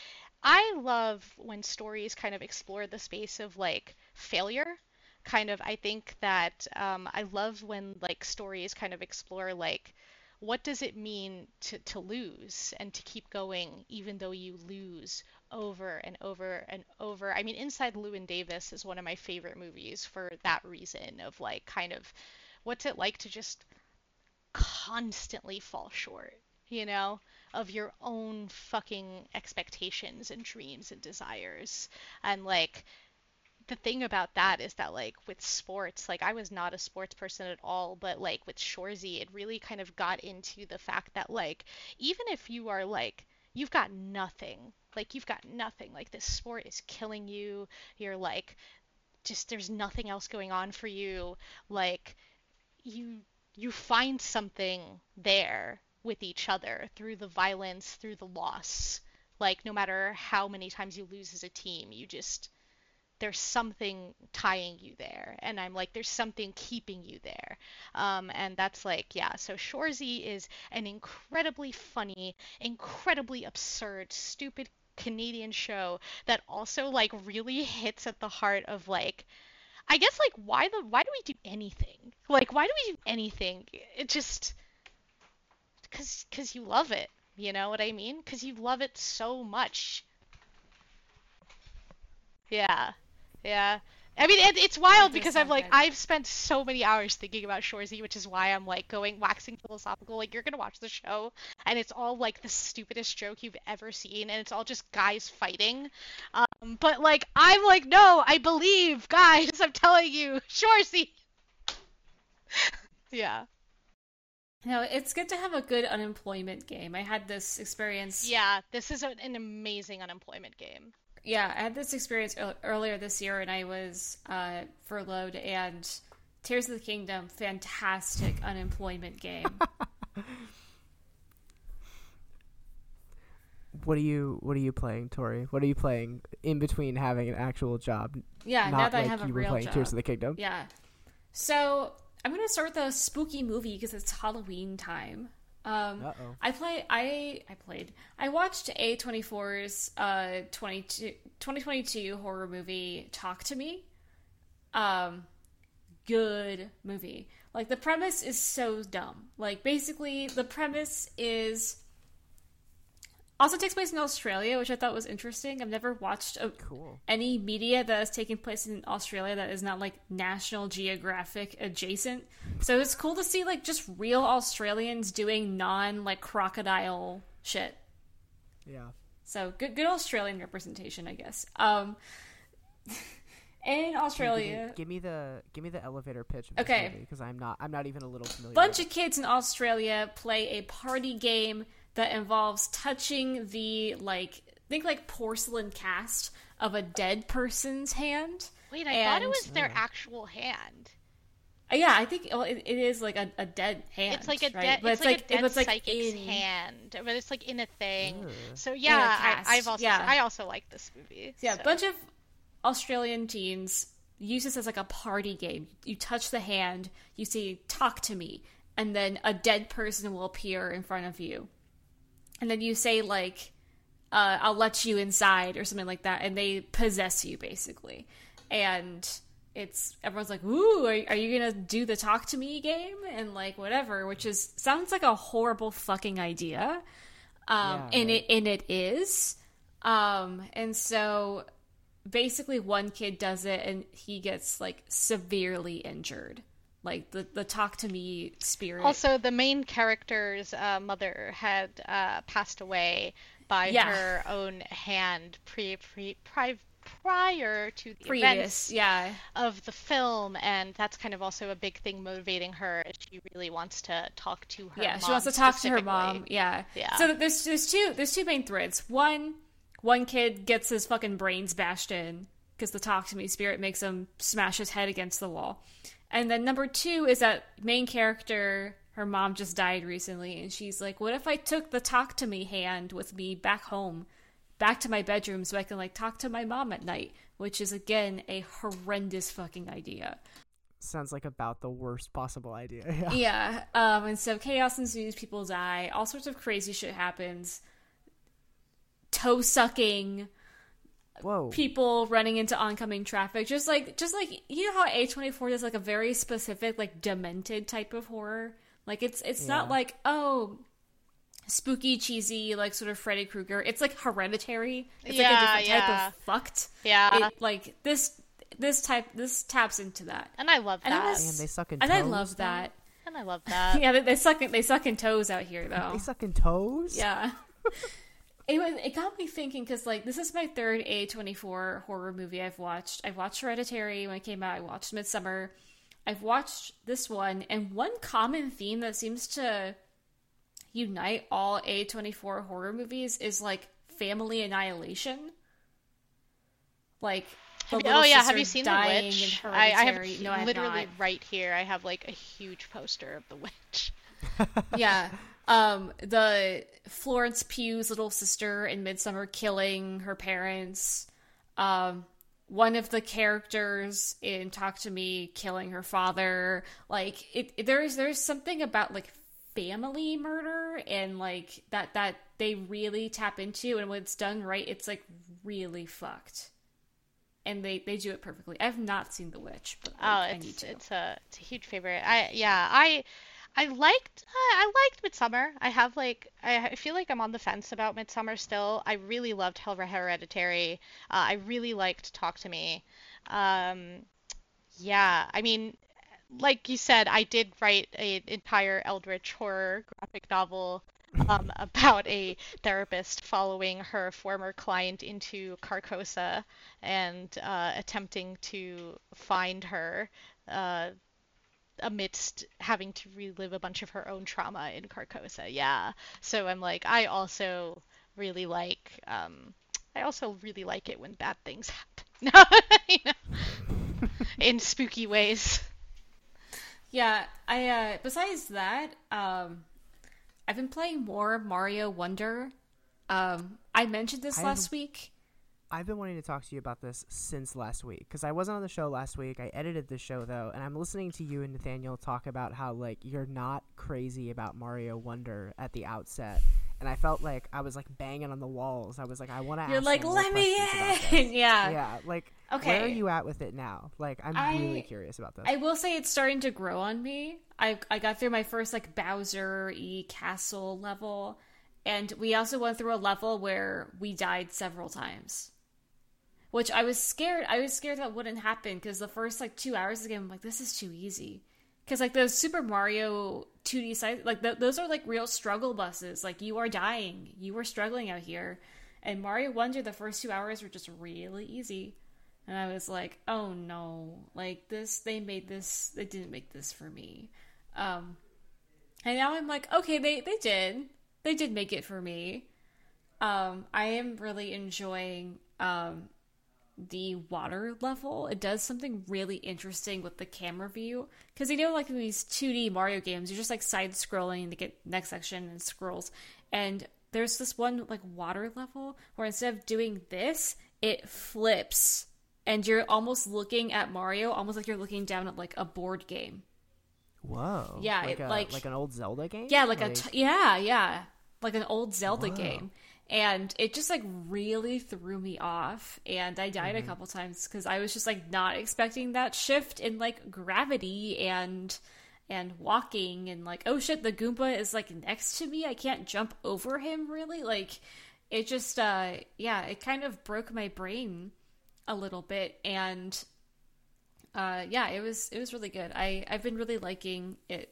I love when stories kind of explore the space of like failure. Kind of, I think that um, I love when like stories kind of explore like what does it mean to, to lose and to keep going even though you lose over and over and over? I mean, Inside Llewyn Davis is one of my favorite movies for that reason of like kind of what's it like to just constantly fall short, you know, of your own fucking expectations and dreams and desires. And like the thing about that is that like with sports, like I was not a sports person at all, but like with Shoresy, it really kind of got into the fact that like even if you are like you've got nothing, like you've got nothing, like this sport is killing you, you're like just there's nothing else going on for you, like you you find something there with each other through the violence, through the loss. Like no matter how many times you lose as a team, you just there's something tying you there and i'm like there's something keeping you there um, and that's like yeah so shoresy is an incredibly funny incredibly absurd stupid canadian show that also like really hits at the heart of like I guess like why the why do we do anything? Like why do we do anything? It just cuz cuz you love it. You know what I mean? Cuz you love it so much. Yeah. Yeah. I mean, it, it's wild does because I've like good. I've spent so many hours thinking about Shoresy, which is why I'm like going waxing philosophical. Like you're gonna watch the show, and it's all like the stupidest joke you've ever seen, and it's all just guys fighting. Um, but like I'm like, no, I believe, guys. I'm telling you, Shoresy. yeah, No, it's good to have a good unemployment game. I had this experience. yeah. This is an amazing unemployment game. Yeah, I had this experience earlier this year, and I was uh, furloughed. And Tears of the Kingdom, fantastic unemployment game. What are you What are you playing, Tori? What are you playing in between having an actual job? Yeah, now that like I have a you were real playing job. Tears of the Kingdom. Yeah. So I'm gonna start with a spooky movie because it's Halloween time. Um, Uh oh. I play. I I played. I watched A24's uh 22, 2022 horror movie Talk to Me. Um, good movie. Like the premise is so dumb. Like basically the premise is also takes place in Australia, which I thought was interesting. I've never watched a, Cool. any media that is taking place in Australia that is not like National Geographic adjacent. So it's cool to see like just real Australians doing non like crocodile shit. Yeah. So good good Australian representation, I guess. Um in Australia, Give me, give me the give me the elevator pitch. Of Okay. Because I'm not I'm not even a little familiar. bunch of kids in Australia play a party game that involves touching the like think like porcelain cast of a dead person's hand. Wait, I thought it was their actual hand. Uh, Yeah, I think well, it, it is like a, a dead hand. It's like a right? dead, but it's, like, a dead it's like psychic's in- hand, but it's like in a thing. Ugh. So yeah, I, I've also, yeah. I also like this movie. Yeah, a bunch of Australian teens use this as like a party game. You touch the hand, you say "talk to me," and then a dead person will appear in front of you, and then you say like, uh, "I'll let you inside" or something like that, and they possess you basically, and. It's everyone's like, "Ooh, are, are you gonna do the talk to me game?" and like whatever, which is sounds like a horrible fucking idea, um, Yeah, and right. it and it is, um, and so basically one kid does it and he gets like severely injured like the the talk to me spirit Also, the main character's uh, mother had uh, passed away by Yeah. her own hand pre, pre, pri- prior to the previous events yeah of the film, and that's kind of also a big thing motivating her. She really wants to talk to her? yeah she wants to talk to her mom yeah Yeah. so there's there's two there's two main threads one one kid gets his fucking brains bashed in because the talk to me spirit makes him smash his head against the wall and then number two is that main character her mom just died recently and she's like what if i took the talk to me hand with me back home back to my bedroom so i can like talk to my mom at night which is again a horrendous fucking idea Sounds like about the worst possible idea. Yeah. yeah um and so chaos ensues people die all sorts of crazy shit happens toe sucking Whoa. people running into oncoming traffic just like just like you know how a24 does like a very specific like demented type of horror like it's it's not like oh spooky cheesy like sort of freddy krueger it's like hereditary it's like a Yeah, different yeah. type of fucked Yeah, it, like this this type this taps into that and I love and that. was- and they suck in and toes. i love though? that And I love that. yeah they, they suck in, they suck in toes out here though They suck in toes. yeah. It was, it got me thinking because like this is my third A24 horror movie I've watched. I've watched Hereditary when it came out. I watched Midsommar. I've watched this one, and one common theme that seems to unite all A24 horror movies is like family annihilation. Like, Have you- oh yeah, have you seen The Witch? I, I have no, I have literally not. right here. I have like a huge poster of The Witch. yeah. Um, the Florence Pugh's little sister in Midsommar killing her parents. Um, one of the characters in Talk to Me killing her father. Like it, it- there's there's something about like family murder and like that that they really tap into and when it's done right, it's like really fucked. and they they do it perfectly. I've not seen The Witch, but like, Oh, I need it's to. it's a it's a huge favorite. I yeah, I I liked uh, I liked Midsommar. I have like I, I feel like I'm on the fence about Midsommar still. I really loved Hell Hereditary. Uh, I really liked Talk to Me. Um, yeah, I mean, like you said, I did write an entire Eldritch horror graphic novel um, about a therapist following her former client into Carcosa and uh, attempting to find her uh, amidst having to relive a bunch of her own trauma in Carcosa. Yeah. So I'm like, I also really like, um, I also really like it when bad things happen. you know, in spooky ways. Yeah, I uh besides that, um I've been playing more Mario Wonder. Um I mentioned this I last have- week. I've been wanting to talk to you about this since last week because I wasn't on the show last week. I edited the show though, and I'm listening to you and Nathaniel talk about how like you're not crazy about Mario Wonder at the outset, and I felt like I was like banging on the walls. I was like, I want to. You're like, "Let me in." Yeah. yeah. Like, Okay. where are you at with it now? Like, I'm I- really curious about this. I will say it's starting to grow on me. I I got through my first like Bowser e castle level, and we also went through a level where we died several times. Which I was scared. I was scared that wouldn't happen because the first like two hours of the game, I'm like, this is too easy. Because like those Super Mario 2D side, like th- those are like real struggle buses. Like you are dying, you are struggling out here, and Mario Wonder, the first two hours were just really easy. And I was like, oh no, like this, they made this, they didn't make this for me. Um, and now I'm like, okay, they, they did. They did make it for me. Um, I am really enjoying, um, the water level. It does something really interesting with the camera view. Because you know, like in these 2D Mario games, you're just like side scrolling to get next section and scrolls. And there's this one like water level where instead of doing this, it flips and you're almost looking at Mario, almost like you're looking down at like a board game. Whoa. Yeah, like, it, a, like- like an old Zelda game. Yeah, like, a t- yeah, yeah, like an old Zelda Whoa. game, and it just like really threw me off, and I died Mm-hmm. a couple times because I was just like not expecting that shift in like gravity and and walking and like oh shit, the Goomba is like next to me, I can't jump over him really, like it just uh yeah, it kind of broke my brain a little bit. And uh yeah it was it was really good. I i've been really liking it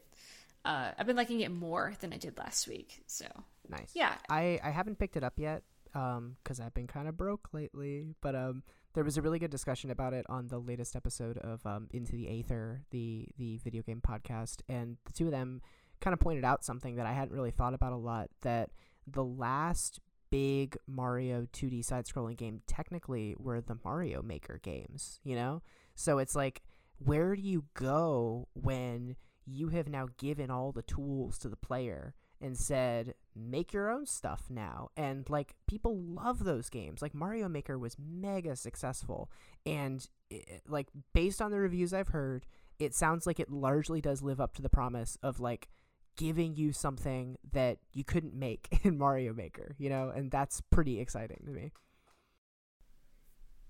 uh i've been liking it more than i did last week so Nice. yeah I, I haven't picked it up yet because I've been kind of broke lately. But um, there was a really good discussion about it on the latest episode of um, Into the Aether, the the video game podcast, and the two of them kind of pointed out something that I hadn't really thought about a lot. That the last big Mario 2D side-scrolling game technically were the Mario Maker games. You know, so it's like, where do you go when you have now given all the tools to the player? And said make your own stuff now. And like people love those games. Like mario maker was mega successful. And i like based on the reviews i've heard it sounds like it largely does live up to the promise of like giving you something that you couldn't make in mario maker you know? And that's pretty exciting to me.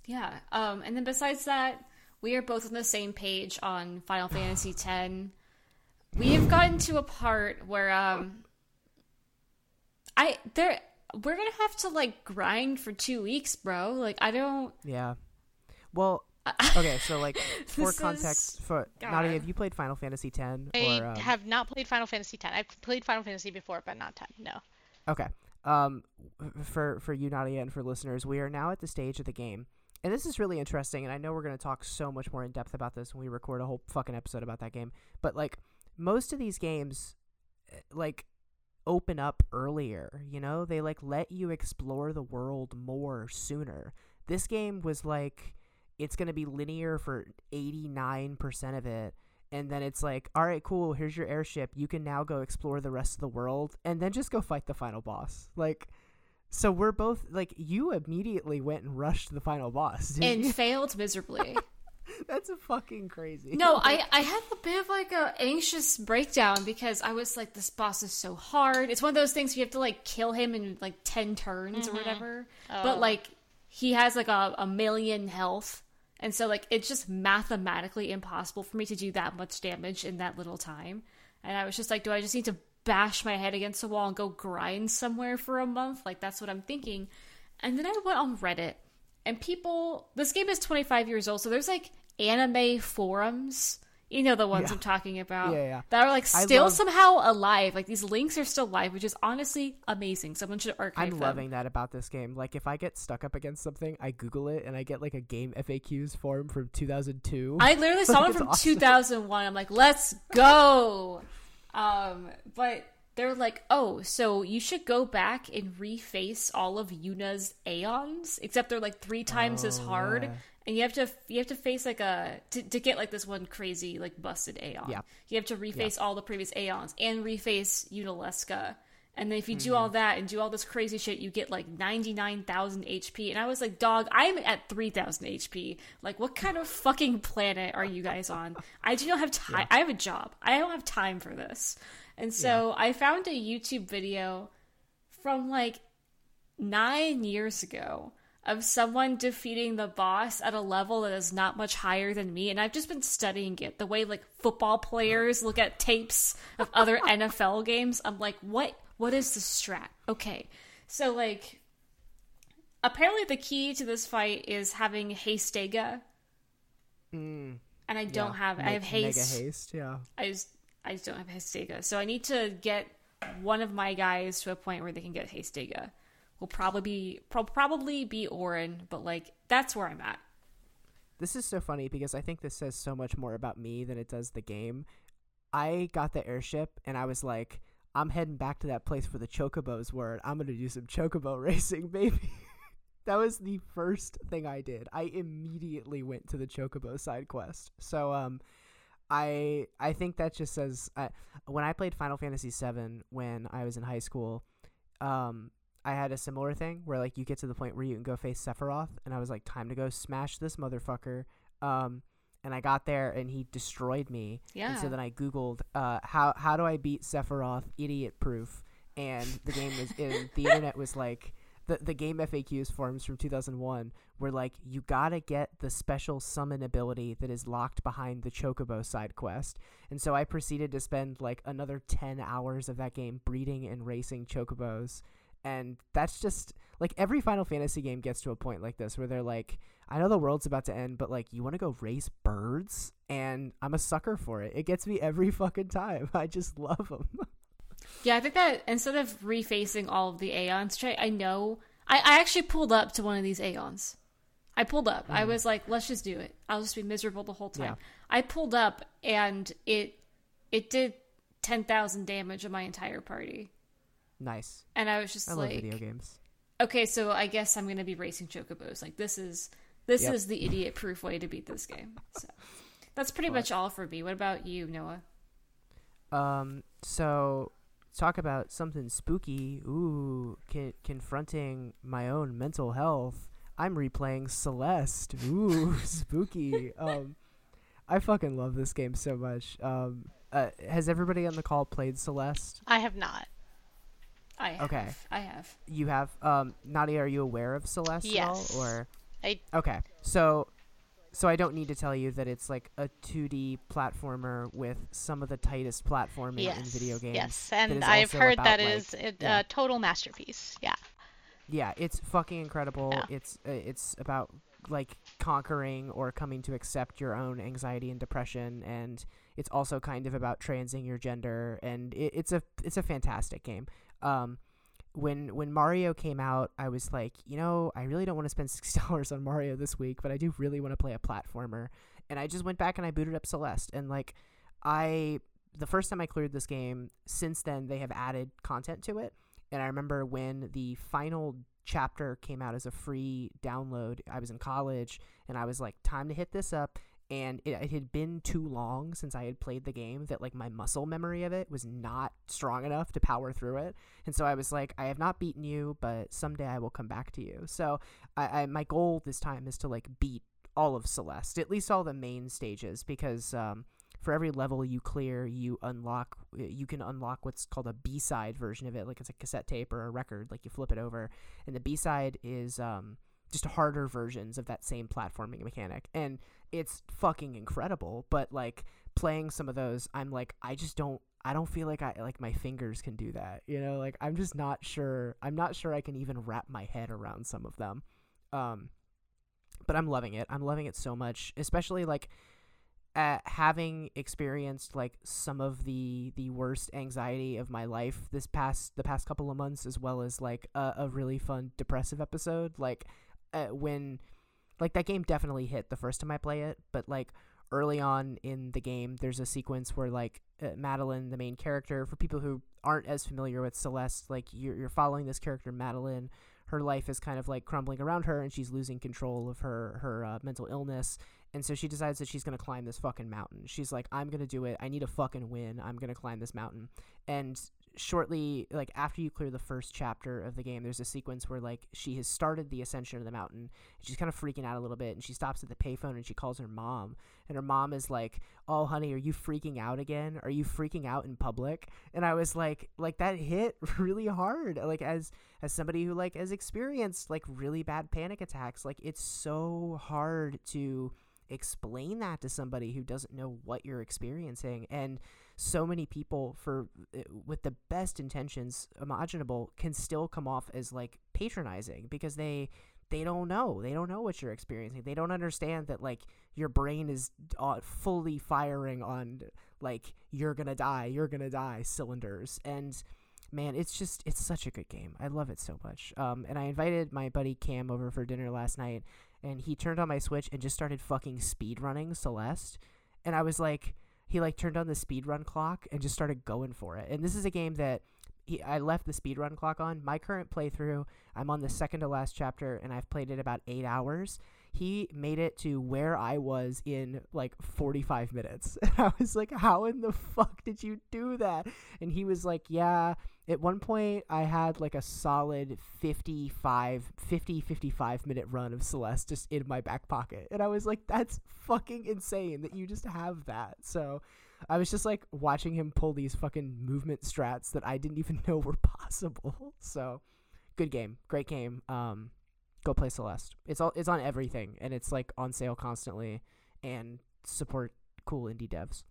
Yeah um and then besides that we are both on the same page on final fantasy x we have gotten to a part where um i there we're gonna have to like grind for two weeks bro like i don't yeah well okay so like for context is- for God. nadia have you played final fantasy x I or um, have not played Final Fantasy X. I've played Final Fantasy before, but not 10. No. Okay. Um, for for you, Nadia, and for listeners, we are now at the stage of the game, and this is really interesting. And I know we're going to talk so much more in depth about this when we record a whole fucking episode about that game. But like most of these games, eh, like open up earlier. You know, they like let you explore the world more sooner. This game was like it's going to be linear for 89% of it and then it's like all right cool here's your airship you can now go explore the rest of the world and then just go fight the final boss like so we're both like you immediately went and rushed the final boss didn't and you? failed miserably that's a fucking crazy No, I I had a bit of like a anxious breakdown because I was like, this boss is so hard. It's one of those things you have to like kill him in like ten turns or mm-hmm. whatever. Oh. But like he has like a, a million health, And so like it's just mathematically impossible for me to do that much damage in that little time. And I was just like, do I just need to bash my head against a wall and go grind somewhere for a month? Like that's what I'm thinking. And then I went on Reddit and people this game is 25 years old, so there's like anime forums you know the ones Yeah. I'm talking about. Yeah, yeah. That are like still love- somehow alive. Like these links are still live, which is honestly amazing. Someone should archive I'm them. loving that about this game. Like, if I get stuck up against something, I Google it and I get like a game FAQs forum from 2002. I literally saw Like, one from awesome. 2001. I'm like, let's go. Um, but they're like, oh, so you should go back and reface all of Yuna's Aeons, except they're like three times as Oh, hard. yeah. And you have to you have to face like a to, to get like this one crazy like busted Aeon. Yeah. You have to reface all the previous Aeons and reface Yunalesca. And then if you do Mm-hmm. all that and do all this crazy shit, you get like 99,000 HP. And I was like, dog, I'm at 3,000 HP. Like, what kind of fucking planet are you guys on? I do not have time. I have a job. I don't have time for this. And so I found a YouTube video from like nine years ago of someone defeating the boss at a level that is not much higher than me. And i've just been studying it the way like football players look at tapes of other nfl games. I'm like what? What is the strat? Okay. So like apparently the key to this fight is having hastega. Mm, and i don't yeah. have i have haste. Mega haste, yeah. I just I just don't have Hastega. So I need to get one of my guys to a point where they can get Hastega. Will probably be pro- probably be Auron, but like that's where I'm at. This is so funny because I think this says so much more about me than it does the game. I got the airship and I was like, I'm heading back to that place where the chocobos were. and I'm gonna do some chocobo racing, baby. that was the first thing I did. I immediately went to the chocobo side quest. So um, I I think that just says I, when I played Final Fantasy VII when I was in high school, um, I had a similar thing where like you get to the point where you can go face Sephiroth, and I was like, time to go smash this motherfucker. Um, and I got there and he destroyed me. Yeah. And so then I googled uh, how how do I beat Sephiroth idiot proof, and the game was in the internet was like the the game FAQs forums from 2001 were like you gotta get the special summon ability that is locked behind the Chocobo side quest, and so I proceeded to spend like another 10 hours of that game breeding and racing Chocobos, and that's just like every Final Fantasy game gets to a point like this where they're like. I know the world's about to end, but like, you want to go race birds, and I'm a sucker for it. It gets me every fucking time. I just love them. Yeah, I think that instead of refacing all of the Aeons, I, know, I, I actually pulled up to one of these Aeons. I pulled up. I was like, let's just do it. I'll just be miserable the whole time. Yeah. I pulled up and it it did ten thousand damage on my entire party. nice. And I was just I like love video games. okay, so I guess I'm gonna be racing chocobos. Like this is this Yep. is the idiot proof way to beat this game. So that's pretty much all for me. What about you, Noah? Um, so talk about something spooky. Ooh, con- confronting my own mental health. I'm replaying Celeste. Ooh, spooky. Um, I fucking love this game so much. Um, uh, has everybody on the call played Celeste? I have not. I have. Okay. I have. You have. Um, Nadia, are you aware of Celeste Yes. all? Or I Okay, so so I don't need to tell you that it's like a 2D platformer with some of the tightest platforming yes. in video games. Yes, and I've heard that like- is a yeah. total masterpiece. Yeah. Yeah, it's fucking incredible. Yeah. It's uh, it's about like conquering or coming to accept your own anxiety and depression, and it's also kind of about transing your gender, and it, it's a it's a fantastic game. Um, when when Mario came out, I was like, you know, I really don't want to spend sixty dollars on Mario this week, but I do really want to play a platformer, and I just went back and I booted up Celeste, and like, I the first time I cleared this game, since then they have added content to it, and I remember when the final chapter came out as a free download, I was in college, and I was like, time to hit this up. And it, it had been too long since I had played the game that like my muscle memory of it was not strong enough to power through it. And so I was like, I have not beaten you, but someday I will come back to you. So I, I my goal this time is to like beat all of Celeste, at least all the main stages, because um, for every level you clear, you unlock you can unlock what's called a B side version of it, like it's a cassette tape or a record, like you flip it over, and the B side is um, just harder versions of that same platforming mechanic, and it's fucking incredible. But like playing some of those, I'm like, I just don't. I don't feel like I like my fingers can do that. You know, like I'm just not sure. I'm not sure I can even wrap my head around some of them. Um, but I'm loving it. I'm loving it so much, especially like at having experienced like some of the the worst anxiety of my life this past the past couple of months as well as like a, a really fun depressive episode like uh, when like that game definitely hit the first time i play it but like early on in the game there's a sequence where like uh, madeline the main character for people who aren't as familiar with celeste like you're, you're following this character madeline her life is kind of like crumbling around her and she's losing control of her her uh, mental illness and so she decides that she's to climb this fucking mountain. She's like, I'm to do it. I need a fucking win. I'm to climb this mountain. And shortly, like, after you clear the first chapter of the game, there's a sequence where, like, she has started the ascension of the mountain. She's kind of freaking out a little bit. And she stops at the payphone and she calls her mom. And her mom is like, Oh, honey, are you freaking out again? Are you freaking out in public? And I was like, like, that hit really hard. Like, as, as somebody who, like, has experienced, like, really bad panic attacks, like, it's so hard to explain that to somebody who doesn't know what you're experiencing and so many people for eh, with the best intentions imaginable can still come off as like patronizing because they they don't know. They don't know what you're experiencing. They don't understand that like your brain is uh, fully firing on like you're gonna die you're gonna die cylinders. And man it's just it's such a good game. I love it so much. Um, and i invited my buddy cam over for dinner last night and he turned on my Switch and just started fucking speed running Celeste. And I was like, he like turned on the speed run clock and just started going for it. And this is a game that he, I left the speed run clock on. My current playthrough, I'm on the second to last chapter and I've played it about eight hours. He made it to where I was in like 45 minutes. And I was like, how in the fuck did you do that? And he was like, yeah, at one point I had like a solid 55 50 55 minute run of Celeste just in my back pocket and I was like that's fucking insane that you just have that so I was just like watching him pull these fucking movement strats that I didn't even know were possible so good game great game um go play Celeste it's all it's on everything and it's like on sale constantly and support cool indie devs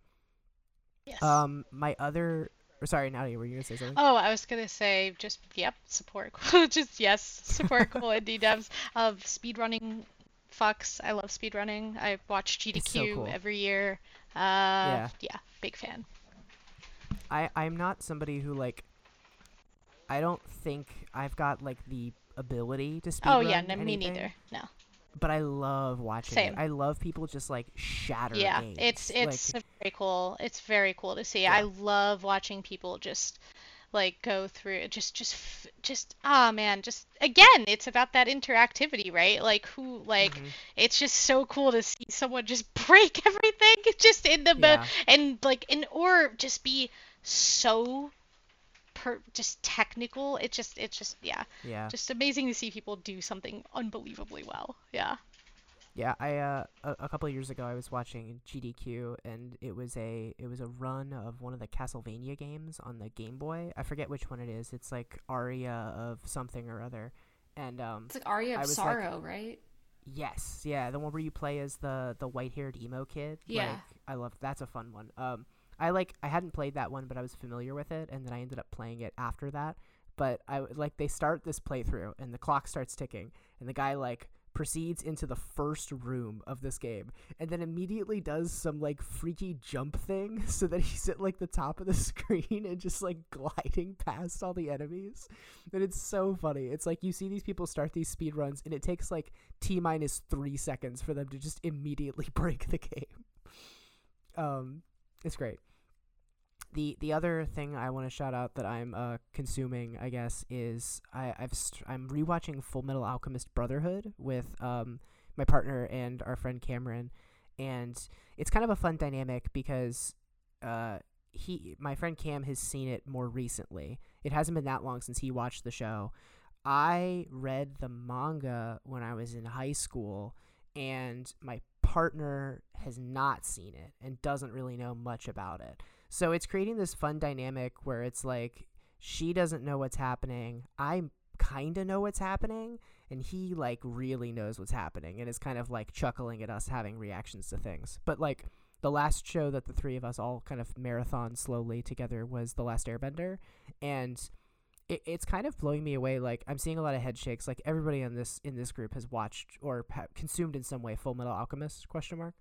Yes. um my other or sorry, Nadia, were you gonna say something? Oh, I was gonna say just yep, support cool. just yes, support cool indie devs of speedrunning. Fucks, I love speedrunning. I watch GDQ so cool. every year. Uh, Yeah. yeah, big fan. I I'm not somebody who like. I don't think I've got like the ability to speed. oh yeah, no, me neither. No. But I love watching Same. it. I love people just like shatter. Yeah, games. it's it's like, very cool. It's very cool to see. Yeah. I love watching people just like go through. Just just just ah man, just again, it's about that interactivity, right? Like who like Mhm. it's just so cool to see someone just break everything just in the Yeah. and like in or just be so per just technical. It just it's just yeah, yeah. just amazing to see people do something unbelievably well. Yeah. Yeah, I uh a, a couple of years ago I was watching GDQ and it was a it was a run of one of the Castlevania games on the Game Boy. I forget which one it is. It's like Aria of something or other. And um It's like Aria of was like- Sorrow, right? yes, yeah, the one where you play as the the white-haired emo kid. Yeah. Like, I love that's a fun one. Um I like I hadn't played that one but I was familiar with it and then I ended up playing it after that. But I like they start this playthrough and the clock starts ticking and the guy like proceeds into the first room of this game and then immediately does some like freaky jump thing so that he's at like the top of the screen and just like gliding past all the enemies. And it's so funny. It's like you see these people start these speed runs and it takes like t minus three seconds for them to just immediately break the game. Um it's great the the other thing I want to shout out that I'm uh, consuming, I guess, is I I've st- I'm rewatching Full Metal Alchemist Brotherhood with um my partner and our friend Cameron, and it's kind of a fun dynamic because uh he my friend Cam has seen it more recently. It hasn't been that long since he watched the show. I read the manga when I was in high school, and my partner has not seen it and doesn't really know much about it. So it's creating this fun dynamic where it's like she doesn't know what's happening. I kind of know what's happening and he like really knows what's happening and is kind of like chuckling at us having reactions to things. But like the last show that the three of us all kind of marathon slowly together was The Last Airbender and it, it's kind of blowing me away like I'm seeing a lot of head shakes like everybody in this in this group has watched or ha- consumed in some way Full Metal Alchemist question mark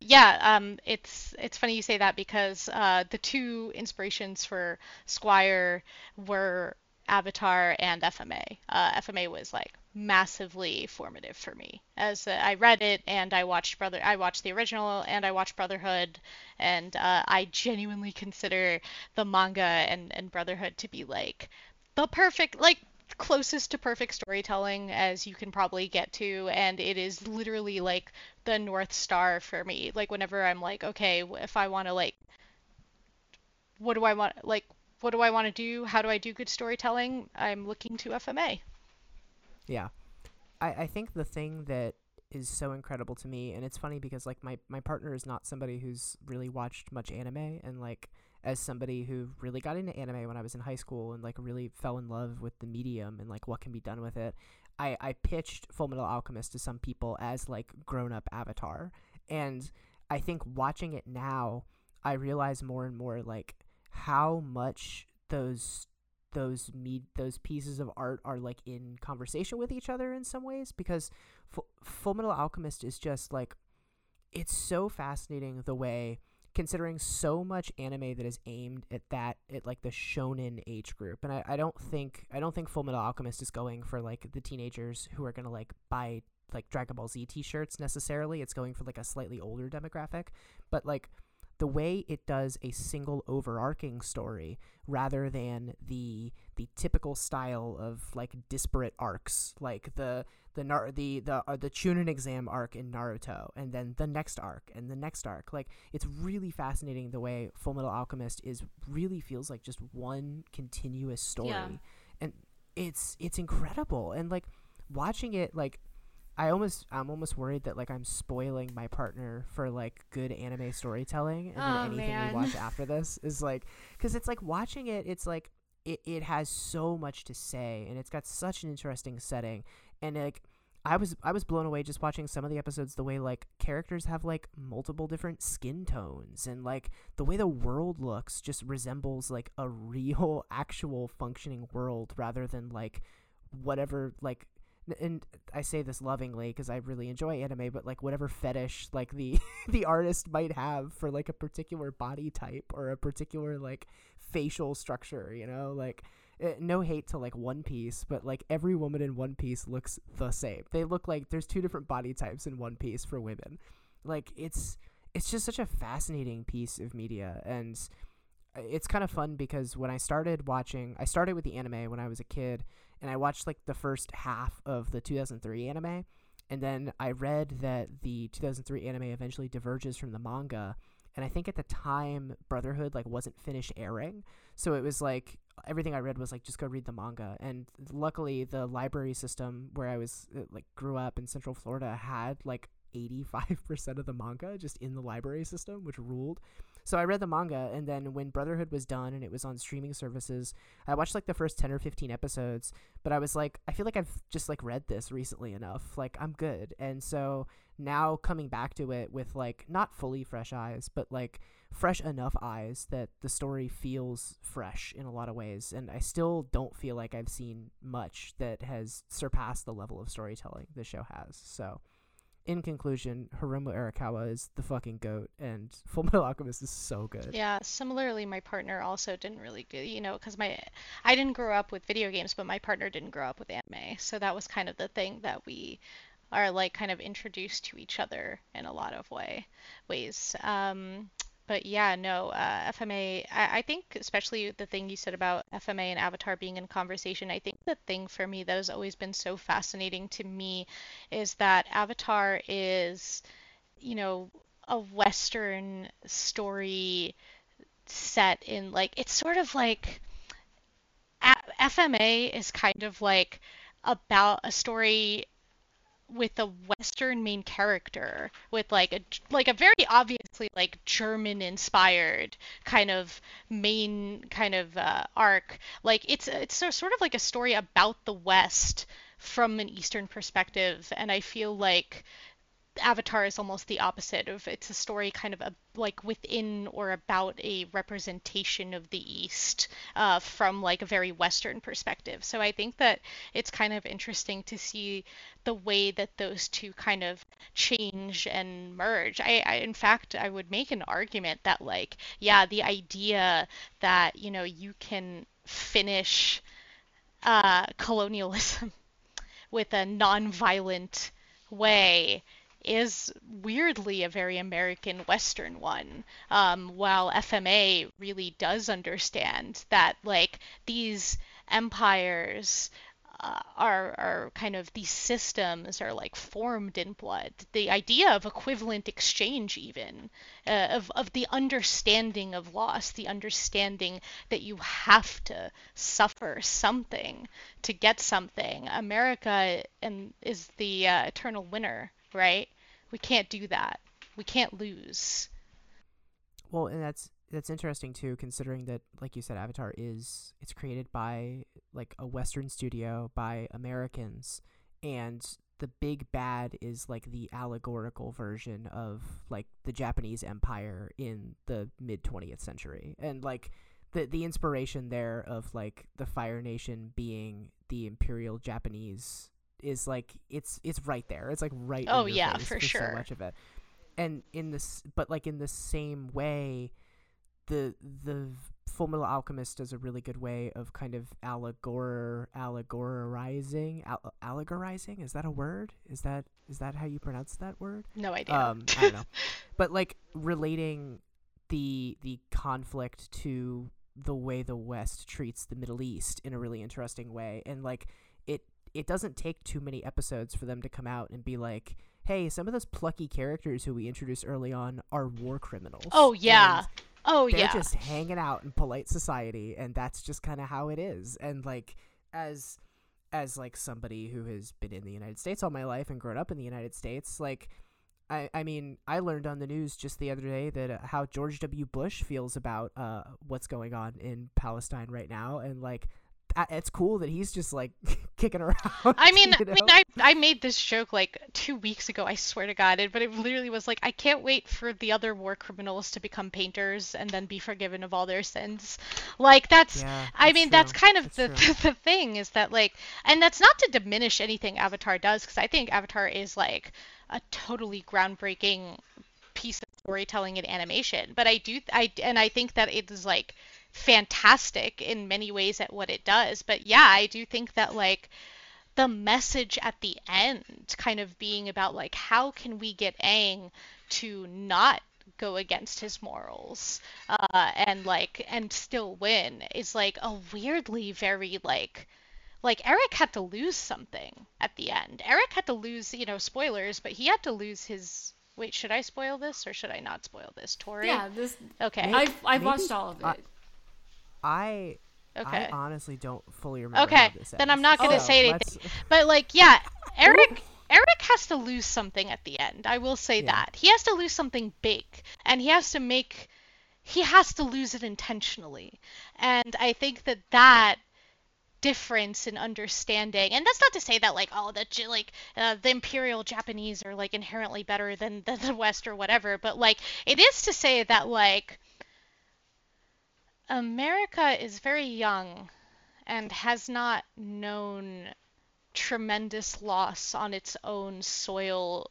Yeah, um, it's it's funny you say that because uh, the two inspirations for Squire were Avatar and FMA. Uh, FMA was like massively formative for me as uh, I read it and I watched Brother. I watched the original and I watched Brotherhood, and uh, I genuinely consider the manga and and Brotherhood to be like the perfect like closest to perfect storytelling as you can probably get to and it is literally like the north star for me like whenever i'm like okay if i want to like what do i want like what do i want to do? How do i do good storytelling? I'm looking to fma yeah. I, I think the thing that is so incredible to me and it's funny because like my, my partner is not somebody who's really watched much anime and like as somebody who really got into anime when I was in high school and like really fell in love with the medium and like what can be done with it, I, I pitched Full Metal Alchemist to some people as like grown up Avatar. And I think watching it now, I realize more and more like how much those those me those pieces of art are like in conversation with each other in some ways because F- Alchemist is just like it's so fascinating the way considering so much anime that is aimed at that at like the shonen age group. And I, I don't think i don't think fullmetal alchemist is going for like the teenagers who are gonna like buy like dragon ball z t-shirts necessarily. It's going for like a slightly older demographic. But like the way it does a single overarching story rather than the the typical style of like disparate arcs like the the Nar- the the uh, the Chunin exam arc in Naruto and then the next arc and the next arc like it's really fascinating the way Fullmetal Alchemist is really feels like just one continuous story Yeah. and it's it's incredible and like watching it like I almost I'm almost worried that like I'm spoiling my partner for like good anime storytelling and Oh, anything man. we watch after this is like cuz it's like watching it it's like it, it has so much to say and it's got such an interesting setting and like I was I was blown away just watching some of the episodes the way like characters have like multiple different skin tones and like the way the world looks just resembles like a real actual functioning world rather than like whatever like and I say this lovingly because I really enjoy anime, but like whatever fetish like the the artist might have for like a particular body type or a particular like facial structure, you know, like eh, no hate to like One Piece, but like every woman in One Piece looks the same. They look like there's two different body types in One Piece for women. Like it's it's just such a fascinating piece of media and uh, it's kind of fun because when I started watching, I started with the anime when I was a kid, and I watched like the first half of the 2003 anime, and then I read that the 2003 anime eventually diverges from the manga, and I think at the time Brotherhood like wasn't finished airing, so it was like everything I read was like just go read the manga, and luckily the library system where I was uh, like grew up in Central Florida had like 85% of the manga just in the library system, which ruled. So I read the manga, and then when Brotherhood was done and it was on streaming services, I watched like the first 10 or 15 episodes, but I was like, I feel like I've just like read this recently enough. Like, I'm good. And so now coming back to it with like not fully fresh eyes, but like fresh enough eyes that the story feels fresh in a lot of ways. And I still don't feel like I've seen much that has surpassed the level of storytelling the show has. So in conclusion, Hiromu Arakawa is the fucking goat, and Fullmetal Alchemist is so good. Yeah, similarly, my partner also didn't really you know, because my I didn't grow up with video games, but my partner didn't grow up with anime, so that was kind of the thing that we are like kind of introduced to each other in a lot of way ways. Um, but yeah, no, uh, FMA. I, I think especially the thing you said about FMA and Avatar being in conversation. I think the thing for me that has always been so fascinating to me is that Avatar is, you know, a Western story set in like it's sort of like a- FMA is kind of like about a story with a western main character with like a like a very obviously like german inspired kind of main kind of uh, arc. Like it's it's sort of like a story about the west from an eastern perspective and i feel like Avatar is almost the opposite of it's a story kind of a, like within or about a representation of the East uh, from like a very Western perspective. So I think that it's kind of interesting to see the way that those two kind of change and merge. I, I in fact I would make an argument that like yeah the idea that you know you can finish uh, colonialism with a non-violent way is weirdly a very American Western one. Um, while FMA really does understand that, like, these empires uh, are are kind of these systems are like formed in blood. The idea of equivalent exchange, even uh, of of the understanding of loss, the understanding that you have to suffer something to get something. America and is the uh, eternal winner, right? We can't do that. We can't lose. Well, and that's that's interesting too, considering that, like you said, Avatar is it's created by like a Western studio by Americans, and the big bad is like the allegorical version of like the Japanese Empire in the mid twentieth century, and like the the inspiration there of like the Fire Nation being the Imperial Japanese is like it's it's right there. It's like right. Oh yeah, for sure. So much of it, and in this, but like in the same way, the the Fullmetal Alchemist does a really good way of kind of allegor allegorizing al- allegorizing. Is that a word? Is that is that how you pronounce that word? No idea. Um, I don't know, but like relating the the conflict to the way the West treats the Middle East in a really interesting way, and like it doesn't take too many episodes for them to come out and be like, "Hey, some of those plucky characters who we introduced early on are war criminals." Oh yeah. And oh they're yeah. just hanging out in polite society and that's just kind of how it is. And like as as like somebody who has been in the United States all my life and grown up in the United States, like I, I mean, I learned on the news just the other day that uh, how George W. Bush feels about uh, what's going on in Palestine right now, and like it's cool that he's just like kicking around. I mean, I mean, I, I made this joke like two weeks ago. I swear to God, it, but it literally was like, I can't wait for the other war criminals to become painters and then be forgiven of all their sins. Like that's, yeah, I mean, true. that's kind of that's the, the the thing is that like, and that's not to diminish anything Avatar does because I think Avatar is like a totally groundbreaking piece of storytelling and animation. But I do, I and I think that it is like fantastic in many ways at what it does. But yeah, I do think that like the message at the end kind of being about like how can we get Aang to not go against his morals uh, and like and still win is like a weirdly very like like Elric had to lose something at the end. Elric had to lose, you know, spoilers, but he had to lose his Wait, should I spoil this or should I not spoil this, Tori? Yeah, this. Okay. I've I've watched all of it. I Okay. I honestly don't fully remember. Okay, then I'm not gonna So, say let's- anything. But like, yeah, Elric Elric has to lose something at the end. I will say Yeah. that. He has to lose something big and he has to make he has to lose it intentionally. And I think that that difference in understanding and that's not to say that like oh the like uh, the imperial japanese are like inherently better than, than the west or whatever but like it is to say that like america is very young and has not known tremendous loss on its own soil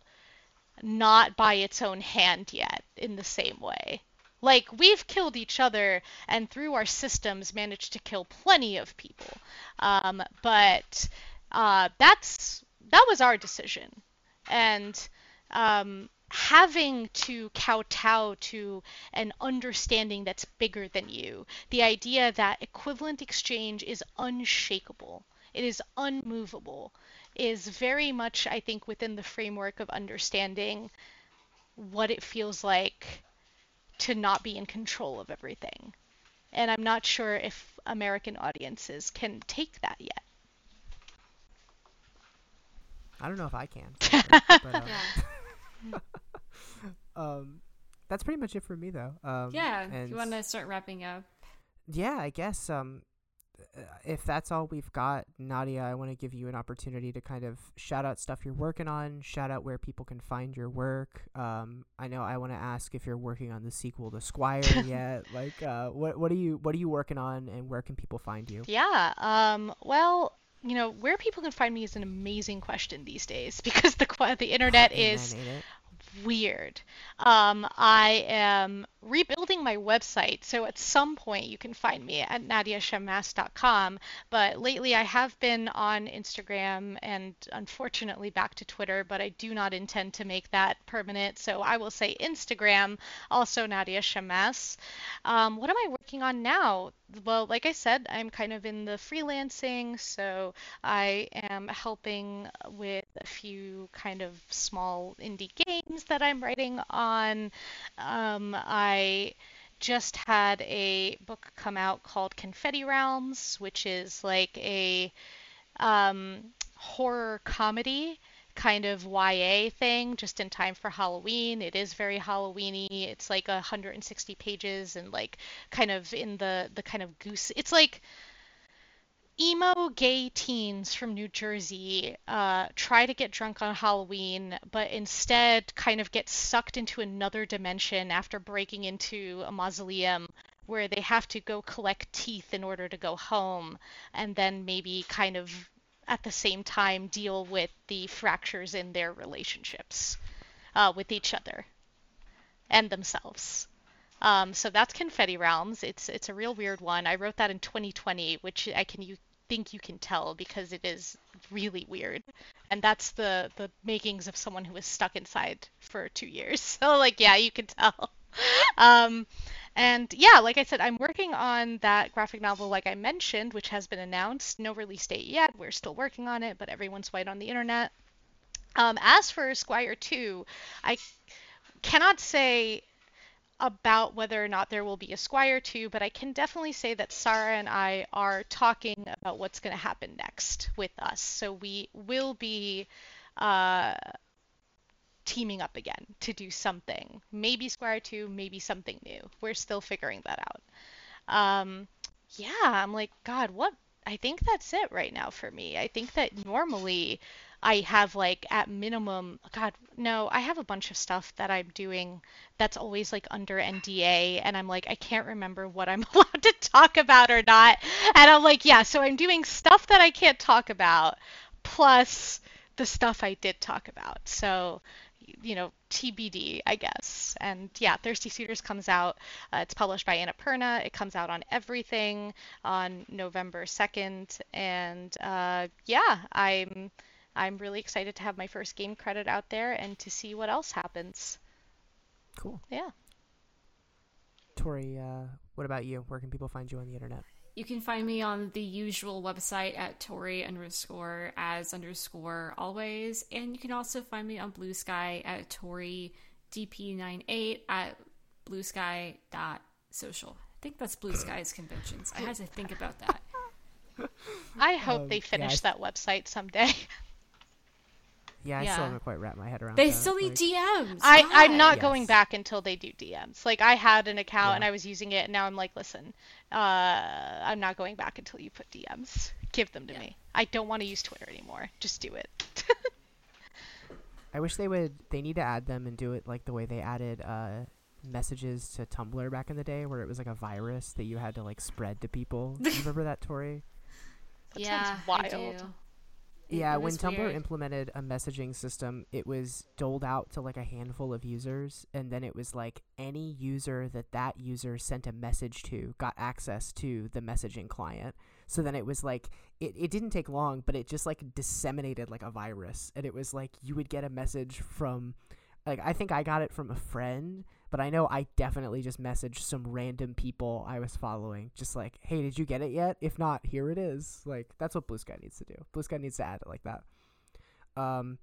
not by its own hand yet in the same way. Like we've killed each other and through our systems managed to kill plenty of people. Um, but uh, that's that was our decision. And um, having to kowtow to an understanding that's bigger than you the idea that equivalent exchange is unshakable it is unmovable is very much i think within the framework of understanding what it feels like to not be in control of everything. And I'm not sure if American audiences can take that yet. I don't know if I can. but, uh, Yeah. um, that's pretty much it for me though. Um, Yeah. and If you want to start wrapping up. yeah, I guess um, uh, if that's all we've got, Nadia, I want to give you an opportunity to kind of shout out stuff you're working on, shout out where people can find your work. Um, I know I want to ask if you're working on the sequel to Squire yet. Like, uh, what what are you what are you working on, and where can people find you? Yeah. Um, well, you know, where people can find me is an amazing question these days because the the internet is weird. Um, I am rebuilding my website, so at some point you can find me at nadiashammas.com. But lately I have been on Instagram and unfortunately back to Twitter, but I do not intend to make that permanent. So I will say Instagram, also Nadia Shammas. Um, what am I working on now? Well, like I said, I'm kind of in the freelancing, so I am helping with a few kind of small indie games that I'm writing on. Um, I just had a book come out called Confetti Realms, which is like a um, horror comedy kind of YA thing just in time for Halloween. It is very Halloweeny. It's like 160 pages and like kind of in the the kind of goose. It's like emo gay teens from New Jersey uh, try to get drunk on Halloween, but instead kind of get sucked into another dimension after breaking into a mausoleum where they have to go collect teeth in order to go home, and then maybe kind of at the same time deal with the fractures in their relationships uh, with each other and themselves. Um, so that's Confetti Realms. It's it's a real weird one. I wrote that in 2020, which I can you think you can tell because it is really weird. And that's the the makings of someone who was stuck inside for two years. So like yeah, you can tell. um, and yeah, like I said, I'm working on that graphic novel, like I mentioned, which has been announced. No release date yet. We're still working on it, but everyone's white on the internet. Um, as for Squire 2, I cannot say about whether or not there will be a Squire 2, but I can definitely say that Sarah and I are talking about what's going to happen next with us. So we will be uh, teaming up again to do something. Maybe Squire 2, maybe something new. We're still figuring that out. Um, yeah, I'm like, God, what? I think that's it right now for me. I think that normally I have like at minimum, God, no, I have a bunch of stuff that I'm doing that's always like under NDA, and I'm like, I can't remember what I'm allowed to talk about or not. And I'm like, yeah, so I'm doing stuff that I can't talk about, plus the stuff I did talk about. So, you know, TBD, I guess. And yeah, Thirsty Suitors comes out. Uh, it's published by Annapurna. It comes out on everything on November 2nd. And uh, yeah, I'm I'm really excited to have my first game credit out there and to see what else happens. Cool. Yeah. Tori, uh, what about you? Where can people find you on the internet? You can find me on the usual website at Tori underscore as underscore always. And you can also find me on Blue Sky at Tori DP98 at bluesky.social. I think that's Blue Sky's conventions. I had to think about that. I hope Um, they yeah, finish I- that website someday. Yeah, I Yeah. still haven't quite wrapped my head around. They that. still need like- DMs. I, I'm not Yes. going back until they do DMs. Like I had an account Yeah. and I was using it, and now I'm like, listen, uh, I'm not going back until you put DMs. Give them to Yeah. me. I don't want to use Twitter anymore. Just do it. I wish they would. They need to add them and do it like the way they added uh, messages to Tumblr back in the day, where it was like a virus that you had to like spread to people. Do you remember that, Tori? That yeah, sounds I wild. It- yeah, it when Tumblr weird. implemented a messaging system, it was doled out to like a handful of users, and then it was like any user that that user sent a message to got access to the messaging client. So then it was like it, it didn't take long, but it just like disseminated like a virus, and it was like you would get a message from like I think I got it from a friend, but I know I definitely just messaged some random people I was following, just like, "Hey, did you get it yet? If not, here it is." Like that's what Blue Sky needs to do. Blue Sky needs to add it like that. Um,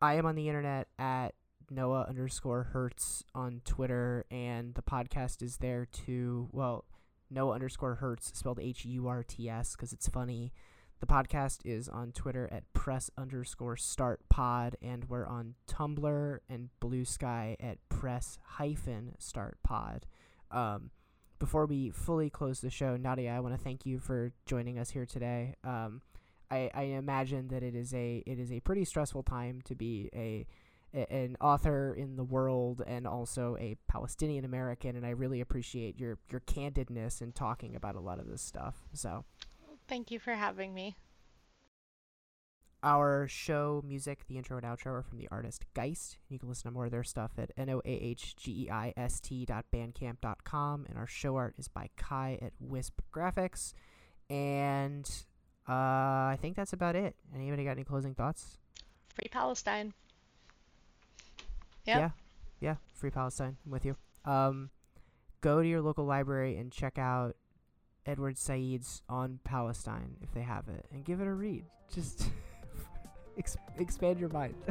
I am on the internet at Noah underscore Hurts on Twitter, and the podcast is there too. Well, Noah underscore Hurts spelled H U R T S because it's funny. The podcast is on Twitter at press underscore start pod, and we're on Tumblr and Blue Sky at press hyphen start pod. Um, before we fully close the show, Nadia, I want to thank you for joining us here today. Um, I, I imagine that it is a it is a pretty stressful time to be a, an author in the world and also a Palestinian American, and I really appreciate your your candidness in talking about a lot of this stuff. So. Thank you for having me. Our show music, the intro and outro, are from the artist Geist. You can listen to more of their stuff at noahgeist dot bandcamp dot com. And our show art is by Kai at Wisp Graphics. And uh, I think that's about it. Anybody got any closing thoughts? Free Palestine. Yep. Yeah. Yeah. Free Palestine. I'm with you. Um, go to your local library and check out Edward Said's On Palestine if they have it, and give it a read. Just ex- expand your mind.